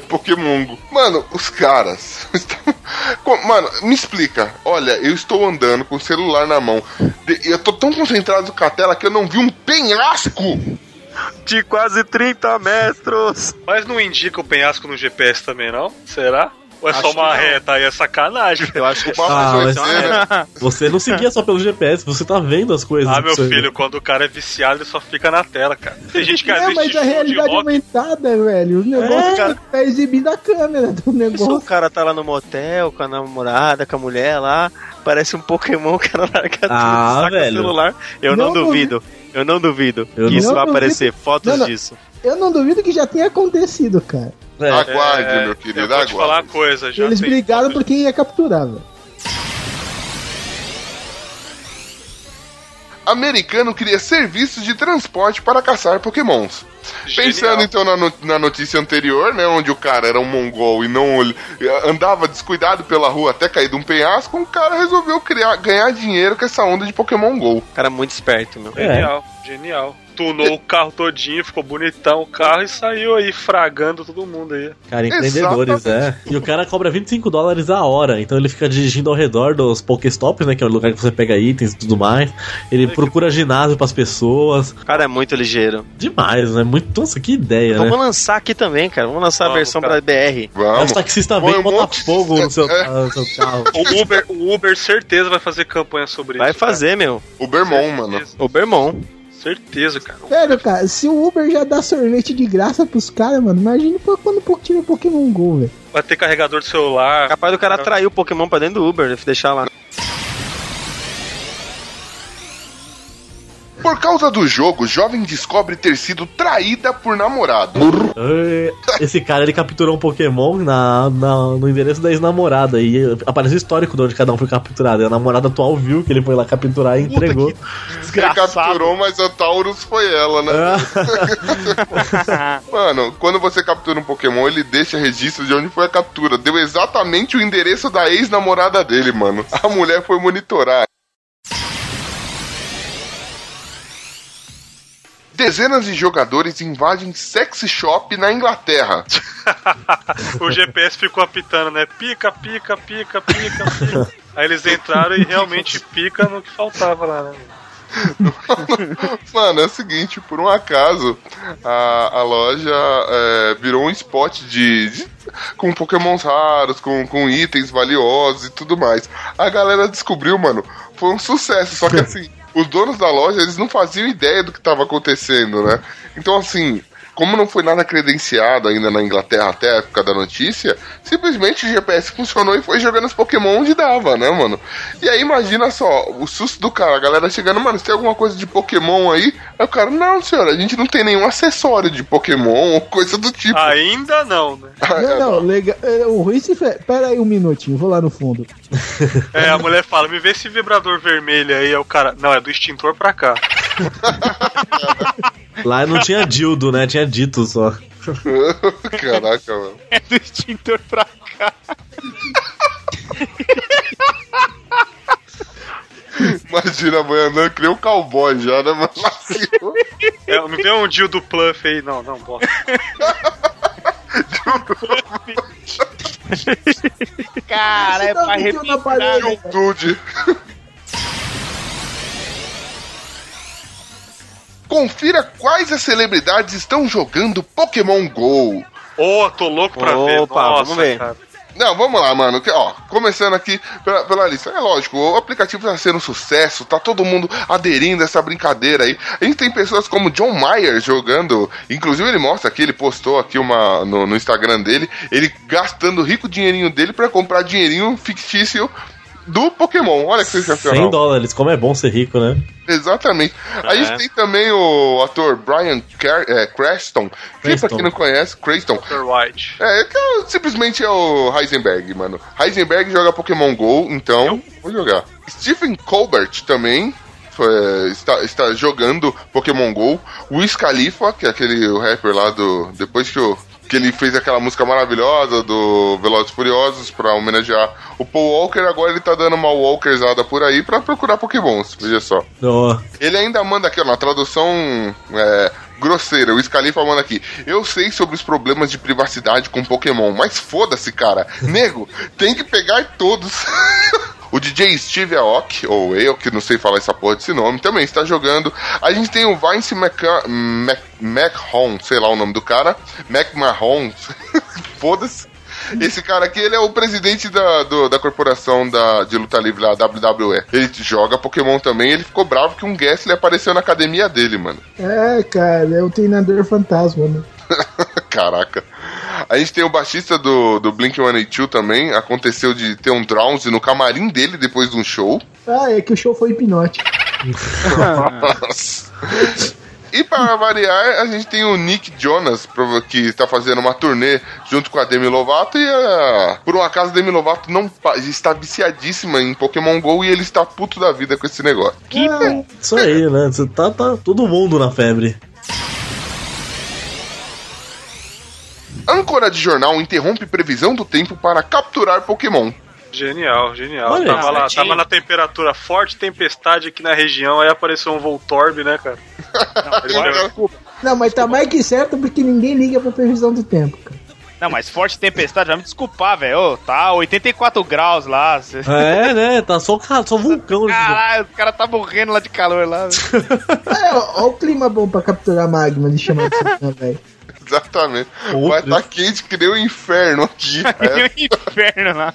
Pokémongo. Mano, os caras. Mano, me explica. Olha, eu estou andando com o celular na mão. Eu tô tão concentrado com a tela que eu não vi um penhasco. De quase 30 metros. Mas não indica o penhasco no GPS também, não? Será? Ou é só Acho uma que não. reta aí, é sacanagem. Eu acho que O papo Ah, mas- né? Você não seguia só pelo GPS, você tá vendo as coisas. Ah, meu filho, quando o cara é viciado, ele só fica na tela, cara. Tem gente que É, mas a de realidade aumentada, velho. O negócio cara. tá exibindo a câmera do Se o negócio. cara tá lá no motel com a namorada, com a mulher lá, parece um Pokémon, o cara larga tudo, Ah, saca velho. o celular. Eu não, Não duvido. Eu não duvido Eu que não- isso vai Não aparecer. Fotos Não, não. disso. Eu não duvido que já tenha acontecido, cara. É, Aguarde, É, meu querido, eu vou te falar uma aguarde. coisa. Já Eles tem brigaram por quem ia capturar, velho. Americano cria serviços de transporte para caçar Pokémons. Genial. Pensando então na, no- na notícia anterior, né, onde o cara era um mongol e não ol- andava descuidado pela rua até cair de um penhasco, um cara resolveu criar, ganhar dinheiro com essa onda de Pokémon GO. Cara muito esperto, meu. É. Genial, genial. Tunou o carro todinho, ficou bonitão o carro e saiu aí fragando todo mundo aí. Cara, empreendedores, é. E o cara cobra 25 dólares a hora, então ele fica dirigindo ao redor dos Pokéstops, né? Que é o lugar que você pega itens e tudo mais. Ele procura ginásio pras pessoas. O cara é muito ligeiro. Demais, né? Muito. Nossa, que ideia, Vamos né? lançar aqui também, cara. Vamos lançar a Vamos, versão cara. pra BR. Vamos. os taxistas Põe vêm e monte- fogo no seu, É. no seu carro. O Uber, o Uber certeza vai fazer campanha sobre Vai isso. cara. fazer, meu. O Bermon, mano. O Bermon. Certeza, cara. Sério, cara, se o Uber já dá sorvete de graça pros caras, mano, imagina quando tira o Pokémon GO, velho. Vai ter carregador de celular. Capaz do cara atrair o Pokémon pra dentro do Uber, deixar lá. Por causa do jogo, jovem descobre ter sido traída por namorado. É, Esse cara ele capturou um Pokémon na, na- no endereço da ex-namorada e apareceu o histórico de onde cada um foi capturado. E a namorada atual viu que ele foi lá capturar e entregou. Ele capturou, mas a Taurus foi ela, né? Mano, quando você captura um Pokémon, ele deixa registro de onde foi a captura. Deu exatamente o endereço da ex-namorada dele, mano. A mulher foi monitorar. Dezenas de jogadores invadem sex shop na Inglaterra. o GPS ficou apitando, né? Pica, pica, pica, pica, pica. Aí eles entraram e realmente pica no que faltava lá, né? Mano, é o seguinte, por um acaso, a, a loja é, virou um spot de, de- com pokémons raros, com, com itens valiosos e tudo mais. A galera descobriu, mano, foi um sucesso, só que assim, os donos da loja, eles não faziam ideia do que estava acontecendo, né? Então, assim, como não foi nada credenciado ainda na Inglaterra até a época da notícia, simplesmente o GPS funcionou e foi jogando os Pokémon onde dava, né, mano? E aí imagina só, o susto do cara, a galera chegando, mano, você tem alguma coisa de Pokémon aí? Aí o cara, não, senhora, a gente não tem nenhum acessório de Pokémon ou coisa do tipo. Ainda não, né? Não, não, legal. é, O Rui se fe... Pera aí um minutinho, vou lá no fundo. É, a mulher fala, me vê esse vibrador vermelho aí. Aí o cara, não, é do extintor pra cá. Lá não tinha dildo, né? Tinha dito só. Caraca, mano. É do extintor pra cá. Imagina a mãe andando que nem um cowboy já, né, mano? É, me vê um Dio do Pluff aí. Não, não, bota. Cara, é tá pra né? cara. Dude. Confira quais as celebridades estão jogando Pokémon GO. Ô, tô louco pra ver. Opa, Nossa, vamos ver. cara. Não, vamos lá, mano. que, Ó, começando aqui pela, pela lista. É lógico, o aplicativo tá sendo um sucesso, tá todo mundo aderindo a essa brincadeira aí. A gente tem pessoas como John Mayer jogando. Inclusive, ele mostra aqui, ele postou aqui uma no, no Instagram dele, ele gastando o rico dinheirinho dele pra comprar dinheirinho fictício do Pokémon. Olha que 100 sensacional. dólares, como é bom ser rico, né? Exatamente. A É. gente tem também o ator Brian Car é, Cranston, que pra quem não conhece, Cranston. Dr. White. É, que é- simplesmente é o Heisenberg, mano. Heisenberg joga Pokémon GO, então vou jogar. Stephen Colbert também está, está jogando Pokémon GO. Wiz Khalifa, que é aquele o rapper lá do. Depois que, o, que ele fez aquela música maravilhosa do Velozes Furiosos pra homenagear o Paul Walker, agora ele tá dando uma Walkerzada por aí pra procurar Pokémons, veja só. Ó, Ele ainda manda aqui, ó, na tradução é, grosseira, o Scalifa manda aqui. Eu sei sobre os problemas de privacidade com Pokémon, mas foda-se, cara. Nego, tem que pegar todos. O DJ Steve Aoki, ou eu, que não sei falar essa porra desse nome, também está jogando. A gente tem o Vince McMahon, sei lá o nome do cara. McMahon, foda-se. Esse cara aqui, ele é o presidente da, do- da corporação da, de luta livre lá, WWE. Ele joga Pokémon também, ele ficou bravo que um Gastly apareceu na academia dele, mano. É, cara, é o treinador fantasma, né? Caraca. A gente tem o baixista do, do Blink-182 também. Aconteceu de ter um drowse no camarim dele depois de um show. Ah, é que o show foi hipnótico. Nossa. E para variar, a gente tem o Nick Jonas, prova- que está fazendo uma turnê junto com a Demi Lovato. E a- por um acaso, a Demi Lovato não está viciadíssima em Pokémon GO e ele está puto da vida com esse negócio. Ah, isso aí, né? Você tá, tá todo mundo na febre. Âncora de jornal interrompe previsão do tempo para capturar Pokémon. Genial, genial. Olha, tava, lá, tava na temperatura forte, tempestade aqui na região, aí apareceu um Voltorb, né, cara? Pegou- Não, mas tá mais que certo porque ninguém liga pra previsão do tempo, cara. Não, mas forte tempestade, vai me desculpar, velho. Ô, Tá 84 graus lá. É, né? Tá só, só vulcão. Caralho, o cara tá morrendo lá de calor lá. velho. É, ó, ó o clima bom pra capturar magma de chamar de velho. Exatamente. Ou- Vai estar quente que nem o inferno aqui. Que É. inferno lá.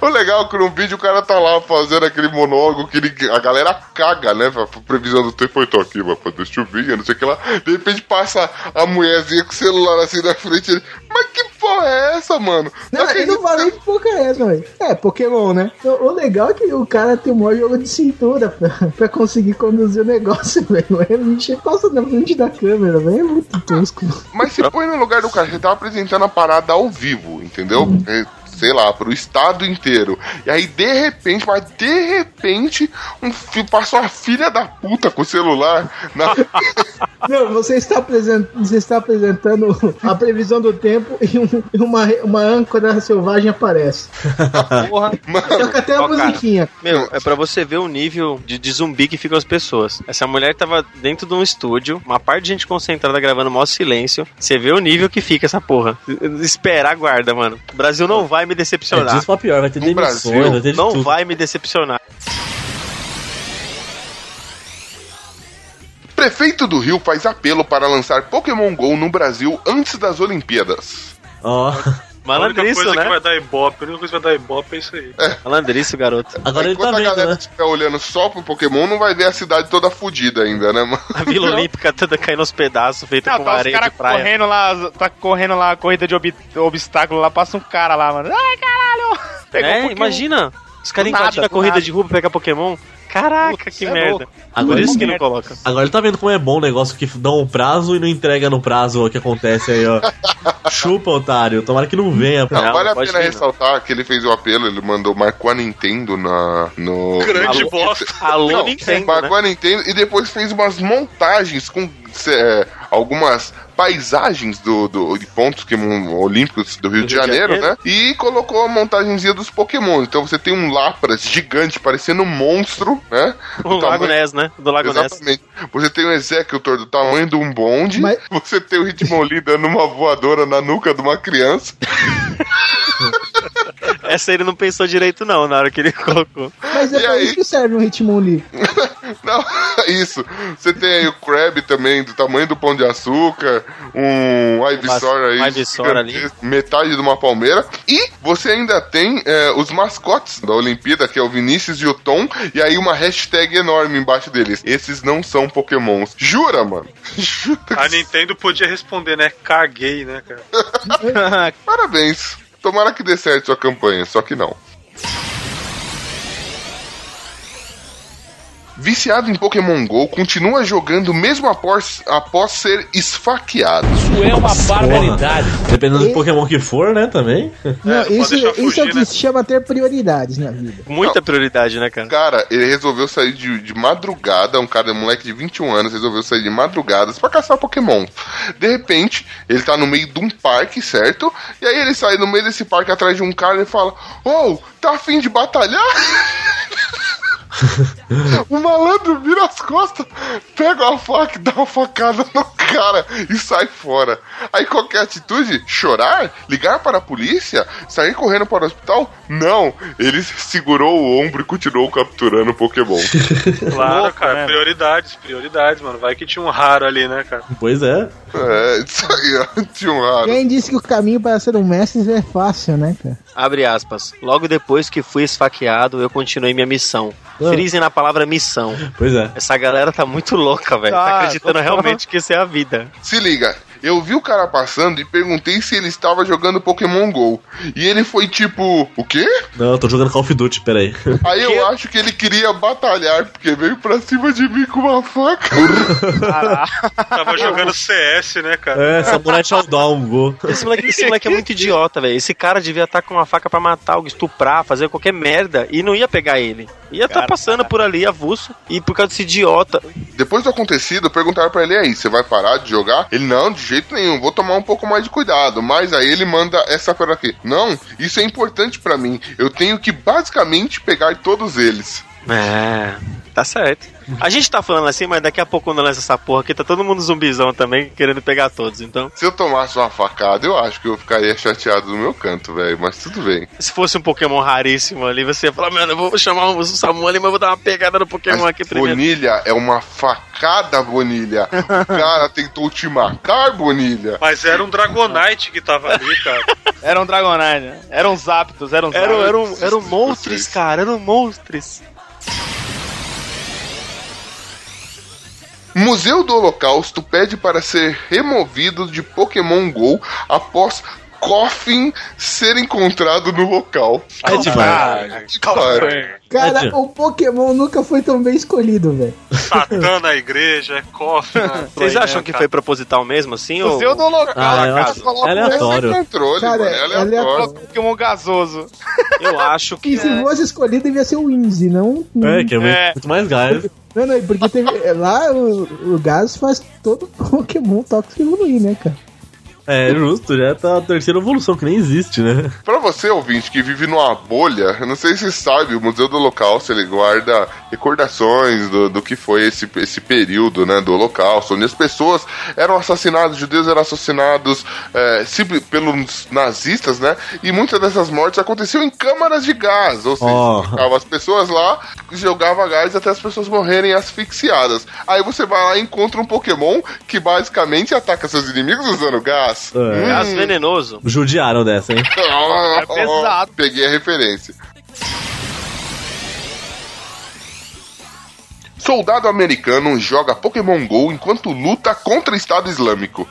O legal é que no vídeo o cara tá lá fazendo aquele monólogo que ele- a galera caga, né? Previsão do tempo, eu tô aqui, vai fazer chuvinha, não sei o que lá. De repente passa a mulherzinha com o celular assim na frente. Ele, Mas que porra é essa, mano? Não, Tá ele não falei que pouca é essa, velho. É, Pokémon, né? O, legal é que o cara tem o maior jogo de cintura pra, pra conseguir conduzir o negócio, velho. Não é mexer, passa na frente da câmera, velho. É muito tosco. Mas se põe no lugar do cara, você tá apresentando a parada ao vivo, entendeu? É, sei lá, pro estado inteiro. E aí, de repente, mas de repente, um passa uma filha da puta com o celular na, Não, você está, você está apresentando a previsão do tempo e, um- uma, uma âncora selvagem aparece. Porra. Toca até a Ó, cara. musiquinha. Meu, é pra você ver o nível de, de zumbi que ficam as pessoas. Essa mulher tava dentro de um estúdio, uma parte de gente concentrada gravando maior silêncio. Você vê o nível que fica essa porra. Espera, aguarda, mano. O Brasil não vai me É, decepcionar. pra pior, vai ter No demissões, Brasil, vai ter de Não tudo. vai me decepcionar. Prefeito do Rio faz apelo para lançar Pokémon GO no Brasil antes das Olimpíadas. Ó, A única Malandriço, coisa que né? vai dar ibope, a única coisa que vai dar ibope é isso aí. Malandriço, garoto. agora ele Enquanto tá a vendo, galera né? estiver olhando só pro Pokémon, não vai ver a cidade toda fodida ainda, né, mano? A Vila Olímpica toda caindo aos pedaços, feita Não, com tá os areia de caras praia. correndo lá, tá correndo lá a corrida de ob- obstáculo lá, passa um cara lá, mano. Ai, caralho! Pegou um É, Pokémon. imagina. Os caras invadindo a corrida nada. de rua pra pegar Pokémon. Caraca, Putz, que é merda. louco. Por isso que não merda. coloca. Agora ele tá vendo como é bom o negócio que dão um prazo e não entrega no prazo o que acontece aí, ó. Chupa, otário. Tomara que não venha. Não, Não, vale a pena vir, não. ressaltar que ele fez o apelo, ele mandou, marcou a Nintendo na, no... Grande bosta. Alô, Não, Nintendo, marcou né? a Nintendo e depois fez umas montagens com é, algumas paisagens do, do- de pontos que, olímpicos do Rio Do de Rio de Janeiro, Janeiro. né? E colocou a montagenzinha dos Pokémon. Então você tem um Lapras gigante parecendo um monstro, né? O Do Lago tamanho- Ness, né? Do Lago Ness. Exatamente. Você tem o Executor do tamanho de um bonde. Mas- Você tem o Hitmonlee dando uma voadora na nuca de uma criança. Essa ele não pensou direito, não, na hora que ele colocou. Mas é E pra aí? isso que serve um Hitmonlee. Não, isso. Você tem aí o Krabby também, do tamanho do pão de açúcar, um Ivysaur aí, um Ivysaur ali. metade de uma palmeira. E você ainda tem é, os mascotes da Olimpíada, que é o Vinícius e o Tom, e aí uma hashtag enorme embaixo deles. Esses não são pokémons. Jura, mano? Jura A Nintendo podia responder, né? Caguei, né, cara? Parabéns. Tomara que dê certo sua campanha, só que não. Viciado em Pokémon GO, continua jogando mesmo após, após ser esfaqueado. Porra. Dependendo do Pokémon que for, né, também. Não, pode isso, deixar isso é o fugir, que né? se chama ter prioridades na vida. Muita prioridade, né, cara? Cara, ele resolveu sair de, de madrugada, um cara, um moleque de 21 anos, resolveu sair de madrugadas pra caçar Pokémon. De repente, ele tá no meio de um parque, certo? E aí ele sai no meio desse parque atrás de um cara e fala: Oh, tá afim de batalhar? o malandro vira as costas, pega uma faca dá uma facada no cara e sai fora. Aí qualquer atitude? Chorar? Ligar para a polícia? Sair correndo para o hospital? Não, ele segurou o ombro e continuou capturando o Pokémon. Claro, Louco, cara. né? Prioridades, prioridades, mano. Vai que tinha um raro ali, né, cara? Pois é. é, isso aí, tinha um raro. Quem disse que o caminho para ser um mestre é fácil, né, cara? Abre aspas. Logo depois que fui esfaqueado, eu continuei minha missão. Ah. Frisem na palavra missão. Pois é. Essa galera tá muito louca, velho. Tá Ah, acreditando realmente que isso é a vida. Se liga, eu vi o cara passando e perguntei se ele estava jogando Pokémon GO. E ele foi tipo, o quê? Não, eu tô jogando Call of Duty, peraí. Aí eu acho que ele queria batalhar, porque veio pra cima de mim com uma faca. Tava jogando CS, né, cara? É, Samurai Showdown, vou. Esse moleque, esse moleque é muito idiota, velho. Esse cara devia estar com uma faca pra matar alguém, estuprar, fazer qualquer merda e não ia pegar ele. Ia estar passando por ali avulso e por causa desse idiota. Depois do acontecido, perguntaram pra ele aí, você vai parar de jogar? Ele, não, de jeito nenhum, vou tomar um pouco mais de cuidado. Mas aí ele manda essa para aqui. Não, isso é importante pra mim. Eu tenho que basicamente pegar todos eles. É. Tá certo. A gente tá falando assim, mas daqui a pouco quando lança essa porra aqui, tá todo mundo zumbizão também, querendo pegar todos, então. Se eu tomasse uma facada, eu acho que eu ficaria chateado no meu canto, velho. Mas tudo bem. Se fosse um Pokémon raríssimo ali, você ia falar, mano, eu vou chamar o Samu ali, mas eu vou dar uma pegada no Pokémon aqui primeiro. Bonilha é uma facada, Bonilha. O cara tentou te matar, Bonilha. Mas era um Dragonite que tava ali, cara. Era um Dragonite, né? Eram uns Zapdos, eram uns Era, Zapdos. era, um, era um cara, era um. Museu do Holocausto pede para ser removido de Pokémon GO após Coffin ser encontrado no local. É demais. Cara, Cara, É, o Pokémon nunca foi tão bem escolhido, velho. Satã na igreja, é cofre. Vocês acham que foi proposital mesmo, assim? ou... Museu do Holocausto. Ah, acho Coloca é aleatório. controle, Cara, mano, é é aleatório. aleatório. Pokémon gasoso. Eu acho que. E se fosse escolhido, devia ser o Winzy, não. É, que é, muito- É. muito mais gás. Não, não, porque teve, lá o, o gás faz todo Pokémon tóxico evoluir, né, cara? É, justo, já tá a terceira evolução, que nem existe, né? Pra você, ouvinte, que vive numa bolha, eu não sei se você sabe, o Museu do Holocausto, ele guarda recordações do, do que foi esse, esse período, né, do Holocausto, onde as pessoas eram assassinadas, judeus eram assassinados é, pelos nazistas, né, e muitas dessas mortes aconteciam em câmaras de gás, ou seja, Oh. as pessoas lá, jogava gás até as pessoas morrerem asfixiadas. Aí você vai lá e encontra um Pokémon que basicamente ataca seus inimigos usando gás. É. Gás venenoso. Judiaram dessa, hein? É pesado. Peguei a referência. Soldado americano joga Pokémon GO enquanto luta contra o Estado Islâmico.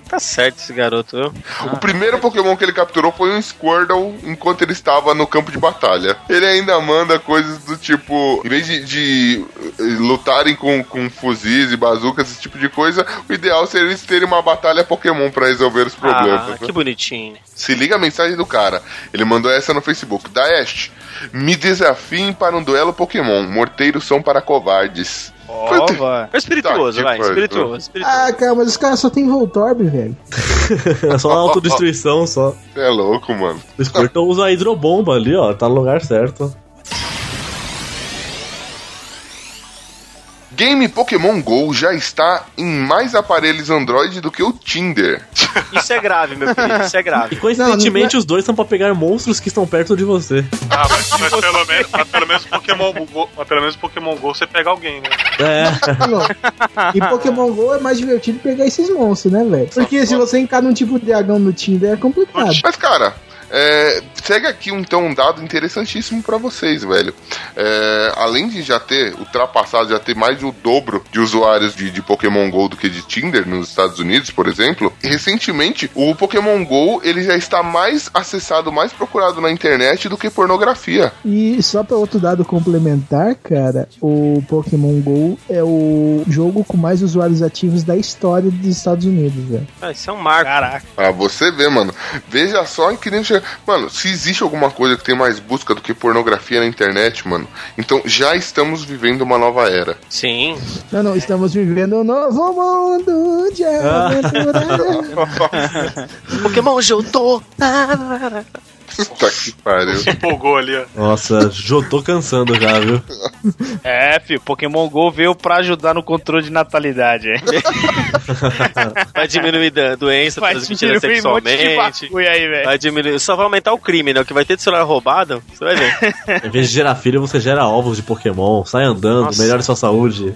Tá certo esse garoto, viu? O primeiro Pokémon que ele capturou foi um Squirtle enquanto ele estava no campo de batalha. Ele ainda manda coisas do tipo: em vez de, de, eh, lutarem com, com fuzis e bazucas, esse tipo de coisa, o ideal seria eles terem uma batalha Pokémon pra resolver os problemas. Ah, né? que bonitinho. Se liga a mensagem do cara. Ele mandou essa no Facebook. Daesh, me desafiem para um duelo Pokémon. Morteiros são para covardes. Ó, vai. É espirituoso, Tá, vai. Espirituoso, espirituoso. Ah, cara, mas os caras só tem Voltorb, velho. É só autodestruição, só. Você é louco, mano. O Squirtle usa a hidrobomba ali, ó. Tá no lugar certo. Game Pokémon GO já está em mais aparelhos Android do que o Tinder. Isso é grave, meu querido, isso é E grave. coincidentemente, Não, não- os dois são pra pegar monstros que estão perto de você. Ah, mas, mas pelo menos, mas pelo menos Pokémon Go, mas pelo menos Pokémon Go você pega alguém, né? É. Não. E Pokémon GO é mais divertido pegar esses monstros, né, velho? Porque se você encara um tipo de dragão no Tinder é complicado. Mas, cara, é, segue aqui então um dado interessantíssimo pra vocês, velho. É, além de já ter ultrapassado, já ter mais do dobro de usuários de, de Pokémon GO do que de Tinder nos Estados Unidos, por exemplo, recentemente o Pokémon GO ele já está mais acessado, mais procurado na internet do que pornografia. E só pra outro dado complementar, cara, o Pokémon GO é o jogo com mais usuários ativos da história dos Estados Unidos, velho. Ah, isso é um marco. Caraca. Pra você ver, mano. Veja só em que nem Mano, se existe alguma coisa que tem mais busca do que pornografia na internet, mano, então já estamos vivendo uma nova era. Sim. Não, não, estamos vivendo um novo mundo de aventura. Pokémon Jotô. Puta que pariu. Se empolgou ali, ó. Nossa, já tô cansando já, viu? É, filho, Pokémon GO veio pra ajudar no controle de natalidade. hein? Vai diminuir da doença Vai transmitida diminuir um sexualmente. bagulho aí, velho. Vai diminuir. Só vai aumentar o crime, né? O que vai ter de celular roubado, você vai ver. Em vez de gerar filho, você gera ovos de Pokémon. Sai andando, Nossa. melhore sua saúde.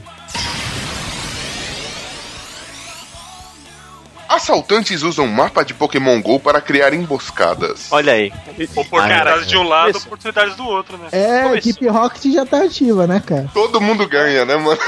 Assaltantes usam mapa de Pokémon GO para criar emboscadas. Olha aí. Oportunidades de um lado, Isso. oportunidades do outro, né? É, a equipe Rocket já tá ativa, né, cara? Todo mundo ganha, né, mano?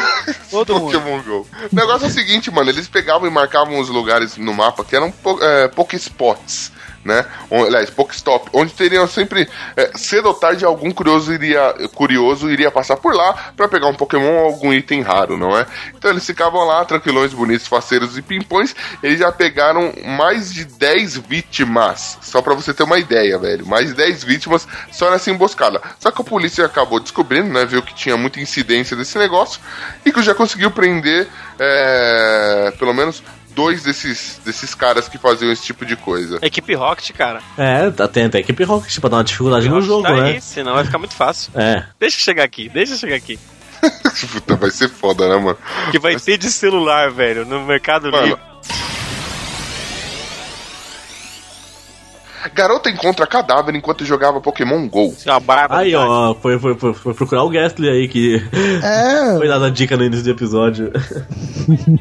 Todo mundo. Pokémon GO. O negócio é o seguinte, mano, eles pegavam e marcavam os lugares no mapa que eram po é, Pokéspots. Né? Aliás, Pokestop, onde teriam sempre, é, cedo ou tarde, algum curioso iria, curioso iria passar por lá pra pegar um Pokémon ou algum item raro, não é? Então eles ficavam lá, tranquilões, bonitos, faceiros e pimpões. Eles já pegaram mais de 10 vítimas, só pra você ter uma ideia, velho. Mais de 10 vítimas só nessa emboscada. Só que a polícia acabou descobrindo, né? Viu que tinha muita incidência desse negócio e que já conseguiu prender, é, pelo menos, dois desses, desses caras que faziam esse tipo de coisa. Equipe Rocket, cara. É, atenta, a equipe Rocket pra dar uma dificuldade no jogo, tá né? aí, senão vai ficar muito fácil. É. Deixa eu chegar aqui, deixa eu chegar aqui. Puta, vai ser foda, né, mano? Que vai ter de celular, velho, no Mercado Mano. Livre. Garota encontra cadáver enquanto jogava Pokémon GO. Isso é uma barba. Aí, ó, foi, foi, foi, foi procurar o Gastly aí que É, foi dada a dica no início do episódio.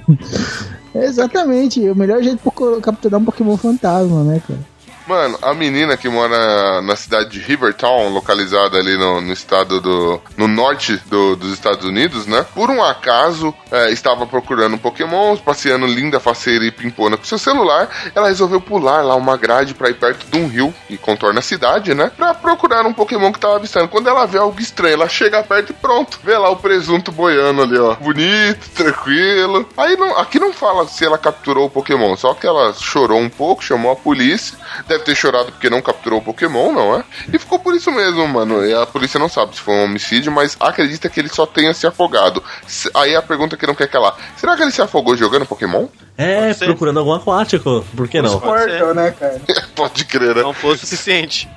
exatamente. O melhor jeito pra capturar um Pokémon fantasma, né, cara? Mano, a menina que mora na cidade de Rivertown, localizada ali no, no estado do. no norte do- dos Estados Unidos, né? Por um acaso, é, estava procurando um Pokémon, passeando linda, faceira e pimpona com seu celular. Ela resolveu pular lá uma grade pra ir perto de um rio que contorna a cidade, né? Pra procurar um Pokémon que tava avistando. Quando ela vê algo estranho, ela chega perto e pronto. Vê lá o presunto boiando ali, ó. Bonito, tranquilo. Aí não, aqui não fala se ela capturou o Pokémon, só que ela chorou um pouco, chamou a polícia. Deve ter chorado porque não capturou o Pokémon, não é? E ficou por isso mesmo, mano. E a polícia não sabe se foi um homicídio, mas acredita que ele só tenha se afogado. Se- Aí a pergunta que não quer calar: será que ele se afogou jogando Pokémon? É, procurando algum aquático. Por que não? Pode ser. né, cara? Pode crer, né? Não foi o suficiente.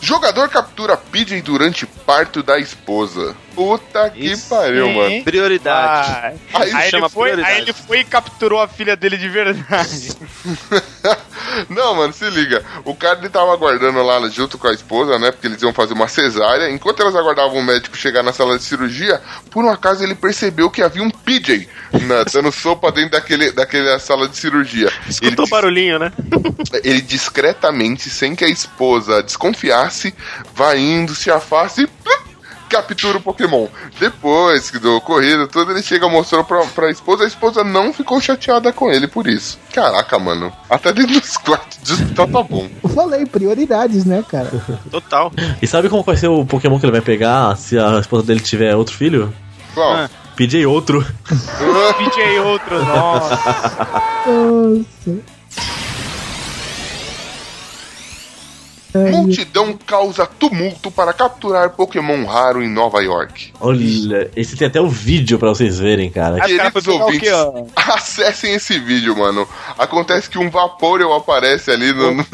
Jogador captura PJ durante parto da esposa. Puta que Isso. pariu, mano. Prioridade. Ah, Aí aí, chama ele foi, prioridade. aí ele foi e capturou a filha dele de verdade. Não, mano, se liga. O cara ele tava aguardando lá junto com a esposa, né? Porque eles iam fazer uma cesárea. Enquanto elas aguardavam o médico chegar na sala de cirurgia, por um acaso ele percebeu que havia um PJ né, dando sopa dentro daquele, daquela sala de cirurgia. Ele, Escutou dis- barulhinho, né? ele discretamente, sem que a esposa desconfiasse, vai indo, se afasta e captura o Pokémon. Depois que do ocorrido, tudo ele chega mostrou pra, pra esposa, a esposa não ficou chateada com ele por isso. Caraca, mano. Até dentro dos quartos de hospital tá bom. Eu falei, prioridades, né, cara? Total. E sabe como vai ser o Pokémon que ele vai pegar se a esposa dele tiver outro filho? Bom, PJ outro. PJ outro, nossa. Nossa. Multidão causa tumulto para capturar Pokémon raro em Nova York. Olha, esse tem até o vídeo pra vocês verem, cara. Queridos ouvintes, acessem esse vídeo, mano. Acontece que um Vaporeon aparece ali, no, no-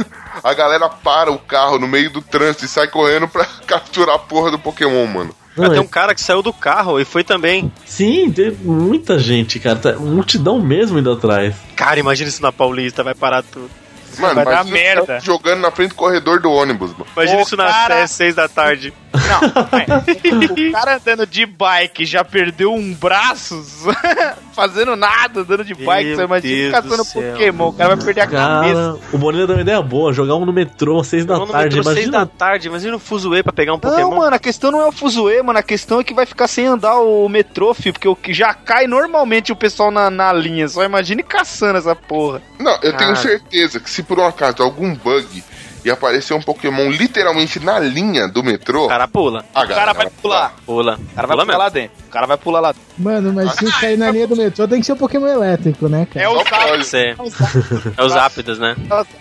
a galera para o carro no meio do trânsito e sai correndo pra capturar a porra do Pokémon, mano. Não, Tem é- um cara que saiu do carro e foi também. Sim, tem muita gente, cara. Tá, multidão mesmo indo atrás. Cara, imagina isso na Paulista, vai parar tudo. Mano, Vai dar imagina os merda. jogando na frente do corredor do ônibus, mano. Imagina Ô, isso na cara. às seis da tarde. Não, é, o cara andando de bike já perdeu um braço, fazendo nada, andando de bike. Meu Você imagina caçando. Pokémon, o cara vai perder a cabeça. Cara, o Bonilha deu uma ideia boa, jogar um no metrô às seis da Vamos no tarde. metrô seis da Imagina. tarde, imagina o Fuzue pra pegar um Não, Pokémon. mano, a questão não é o fuzuê, mano. A questão é que vai ficar sem andar o metrô, filho. Porque o que já cai normalmente o pessoal na, na linha. Só imagine caçando essa porra. Não, eu tenho Cara. certeza que se por um acaso algum bug e aparecer um Pokémon literalmente na linha do metrô, O cara pula. a O cara vai pular. Pula. O cara vai Pula pular mesmo. lá dentro. O cara vai pular lá dentro. Mano, mas se cair na linha do metrô, tem que ser um Pokémon elétrico, né, cara? É o cara. pode. Isso é, é os ápidos, né?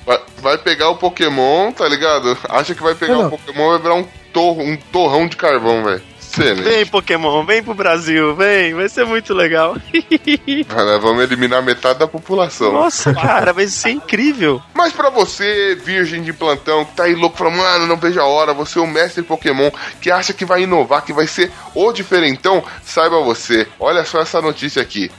Vai, vai pegar o Pokémon, tá ligado? Acha que vai pegar Não, o. Pokémon e vai virar um, torro, um torrão de carvão, velho. Excelente. Vem, Pokémon, vem pro Brasil, vem, vai ser muito legal. Vai, Vamos eliminar metade da população. Nossa, cara, vai ser incrível. Mas pra você, virgem de plantão, que tá aí louco, falando, mano, não vejo a hora, você é o mestre Pokémon, que acha que vai inovar, que vai ser o diferentão, saiba você. Olha só essa notícia aqui.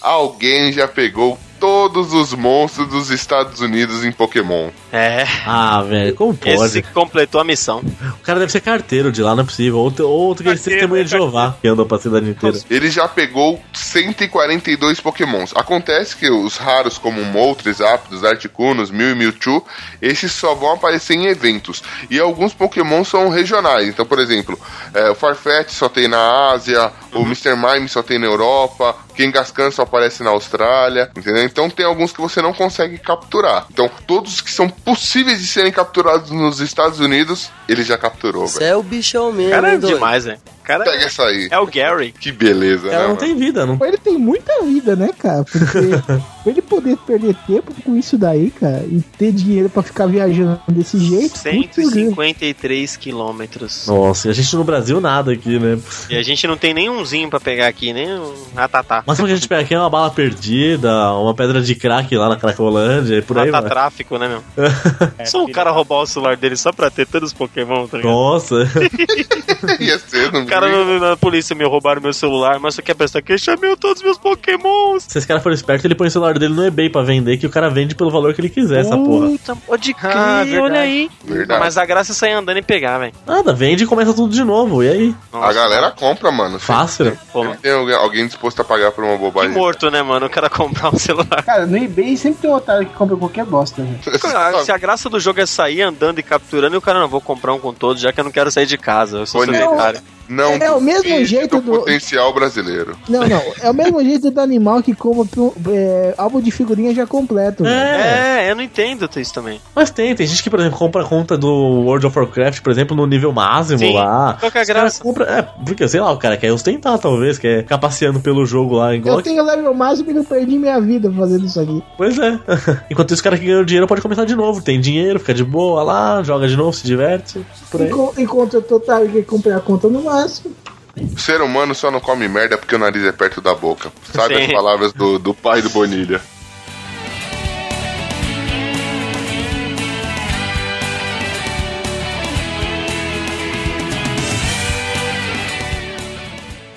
Alguém já pegou todos os monstros dos Estados Unidos em Pokémon. É, Ah, velho, como pode? esse completou a missão. O cara deve ser carteiro de lá, não é possível. Outro, outro que Carteiro, testemunha de carteiro. Jeová, que andou pra cidade inteira. Ele já pegou 142 pokémons. Acontece que os raros como Moltres, Zapdos, Articunos, Mew e Mewtwo, esses só vão aparecer em eventos. E alguns pokémons são regionais. Então, por exemplo, é, o Farfetch só tem na Ásia, o Mr. Mime só tem na Europa, o Kangaskhan só aparece na Austrália, entendeu? Então tem alguns que você não consegue capturar. Então, todos que são possíveis de serem capturados nos Estados Unidos, ele já capturou, Você é o bichão mesmo, Cara, é demais, né? Cara, Pega essa aí. é o Gary. Que beleza, O né, não mano? tem vida, não. Ele tem muita vida, né, cara? Porque Pra ele poder perder tempo com isso daí, cara, e ter dinheiro pra ficar viajando desse jeito. putz, grilo. 153 quilômetros. Nossa, e a gente no Brasil nada aqui, né? E a gente não tem nenhumzinho pra pegar aqui, nem um ratatá. Mas o que a gente pega aqui é uma bala perdida, uma pedra de crack lá na Cracolândia e por aí tráfico, né, meu? só um cara roubar o celular dele só pra ter todos os Pokémon, tá ligado? Nossa. Ia ser, não O cara na, na polícia me roubaram meu celular, mas você quer prestar queixa? Meu, todos os meus Pokémons! Se esse cara for esperto, ele põe o celular dele no eBay pra vender, que o cara vende pelo valor que ele quiser, essa porra. Puta, pode crer, Ah, olha aí. Verdade. Mas a graça é sair andando e pegar, velho. Nada, vende e começa tudo de novo, e aí? A galera compra, mano. Fácil. Pô, Sempre tem alguém, disposto a pagar por uma que bobagem. morto, né, mano? O cara comprar um celular. Cara, no eBay sempre tem um otário que compra qualquer bosta, velho. Se a graça do jogo é sair andando e capturando, e o cara não vou comprar um com todos, já que eu não quero sair de casa. Eu sou Bonito. solitário. Não É o mesmo jeito do- potencial brasileiro. Não, não. É o mesmo jeito do animal que compra é, álbum de figurinha já completo. velho. É. É, eu não entendo isso também. Mas tem, tem gente que, por exemplo, compra a conta do World of Warcraft, por exemplo, no nível máximo Sim. lá. Qual que é a Os caras graça? compram- é, porque, sei lá, o cara quer ostentar, talvez, quer ficar passeando pelo jogo lá, igual. Eu tenho level máximo e não perdi minha vida fazendo isso aqui. Pois é. Enquanto isso, o cara que ganhou dinheiro pode começar de novo. Tem dinheiro, fica de boa lá, joga de novo, se diverte. Por aí. Enqu- Enquanto eu tô otário que comprei a conta no máximo. O ser humano só não come merda porque o nariz é perto da boca. Sabe Sim. as palavras do, do pai do Bonilha.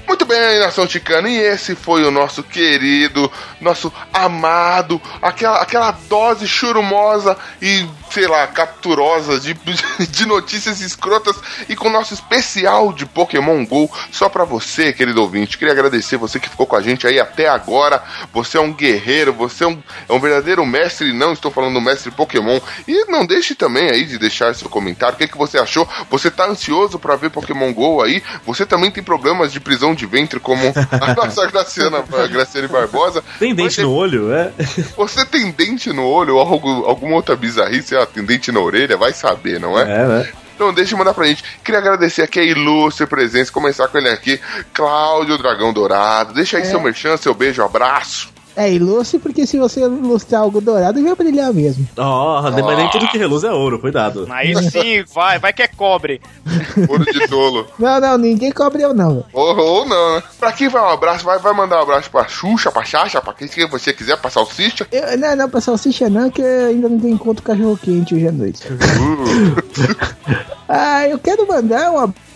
Muito bem, Nação Ticana, e esse foi o nosso querido, nosso amado, aquela, aquela dose churumosa e, sei lá, capturosa de, de notícias escrotas e com o nosso especial de Pokémon GO só pra você, querido ouvinte. Queria agradecer você que ficou com a gente aí até agora. Você é um guerreiro, você é um, é um verdadeiro mestre, não estou falando do mestre Pokémon. E não deixe também aí de deixar seu comentário. O que, que você achou? Você tá ansioso pra ver Pokémon GO aí? Você também tem problemas de prisão de ventre, como a nossa Graciana, a Graciane Barbosa? Tem dente Você- no olho, é? Você tem dente no olho ou alguma outra bizarrice? Tem dente na orelha? Vai saber, não é? É, né? Então deixa eu mandar pra gente. Queria agradecer aqui a ilustre presença, começar com ele aqui, Cláudio Dragão Dourado. Deixa aí seu merchan, seu beijo, abraço. É ilustre porque se você ilustrar algo dourado, vai brilhar mesmo. Ó, mas nem tudo que reluz é ouro, cuidado. Aí sim, vai, vai que é cobre. Ouro de tolo. Não, não, ninguém cobre eu não. ou, ou não, né? Pra quem vai um abraço, vai, vai mandar um abraço pra Xuxa, pra Xaxa, pra quem que você quiser, pra Salsicha. Eu, não, não, pra salsicha não, que ainda não tem encontro cachorro quente hoje à noite. Ah, eu quero mandar um abraço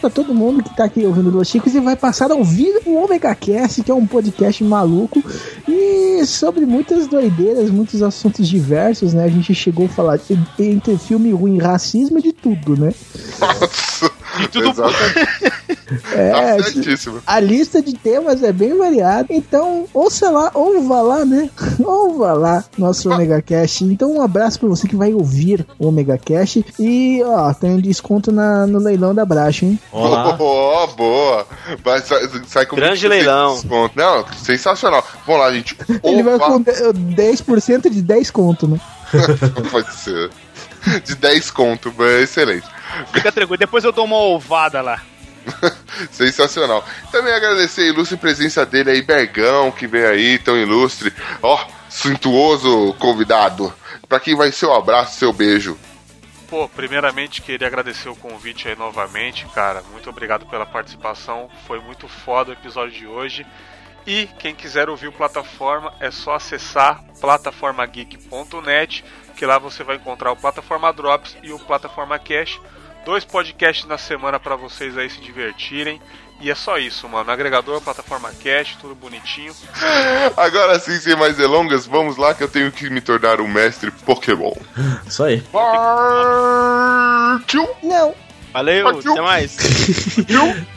pra todo mundo que tá aqui ouvindo Los Chicos e vai passar a ouvir o Omega Cast, que é um podcast maluco e sobre muitas doideiras, muitos assuntos diversos, né? A gente chegou a falar de- entre filme ruim, racismo e de tudo, né? Nossa. E tudo É, Tá a lista de temas é bem variada, então ouça lá, ouva lá, né? Ouva lá nosso Omega Cast. Então um abraço pra você que vai ouvir o Omega Cast e ó, tem um desconto na, no leilão da Bracha, hein? Olá. Oh, boa. Vai, sai, sai com Grande 20% de leilão. desconto. Não, sensacional. Vamos lá, gente. Ele vai com de- 10% de 10 conto, né? Pode ser. De 10 conto, mas excelente. Fica tranquilo, depois eu dou uma ovada lá. Sensacional. Também agradecer a ilustre presença dele aí, Bergão, que veio aí, tão ilustre. Ó, suntuoso convidado. Pra quem vai ser o abraço, seu beijo. Pô, primeiramente queria agradecer o convite aí novamente, cara. Muito obrigado pela participação. Foi muito foda o episódio de hoje. E quem quiser ouvir o plataforma é só acessar plataformageek.net, que lá você vai encontrar o Plataforma Drops e o Plataforma Cash. Dois podcasts na semana pra vocês aí se divertirem. E é só isso, mano. Agregador, plataforma Cash, tudo bonitinho. Agora sim, sem mais delongas, vamos lá que eu tenho que me tornar um mestre Pokémon. Isso aí. Partiu! Não. Valeu, Partiu. até mais. Partiu!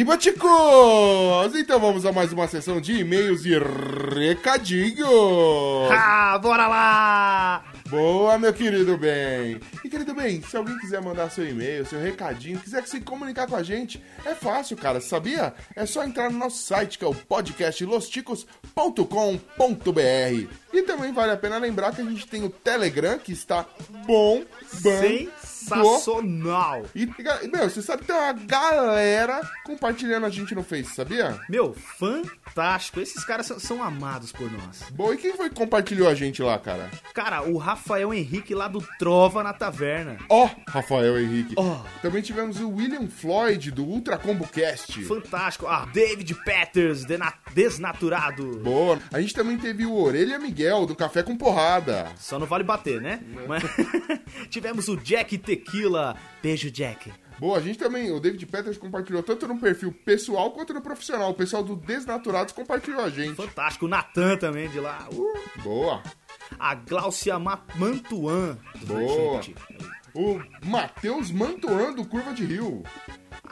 Arriba, chicos! Então vamos a mais uma sessão de e-mails e recadinhos. Ah, bora lá! Boa, meu querido bem. E querido bem, se alguém quiser mandar seu e-mail, seu recadinho, quiser se comunicar com a gente, é fácil, cara, sabia? É só entrar no nosso site, que é o podcastlosticos.com.br. E também vale a pena lembrar que a gente tem o Telegram, que está bom, Sensacional! E, meu, você sabe que tem uma galera compartilhando a gente no Face, sabia? Meu, fantástico. Esses caras são, são amados por nós. Bom, e quem foi que compartilhou a gente lá, cara? Cara, o Rafael Henrique lá do Trova na Taverna. Ó, Rafael Henrique. Ó. Também tivemos o William Floyd, do Ultra Combo Cast. Fantástico. Ah, David Peters, desnaturado. Boa. A gente também teve o Orelha Miguel, do Café com Porrada. Só não vale bater, né? Mas... Tivemos o Jack Tequila. Beijo, Jack. Boa, a gente também, o David Peters compartilhou tanto no perfil pessoal quanto no profissional. O pessoal do Desnaturados compartilhou a gente. Fantástico. O Natan também de lá. Uh. Boa. A Glaucia Ma Mantuan. Boa. O Matheus Mantuan, do Curva de Rio.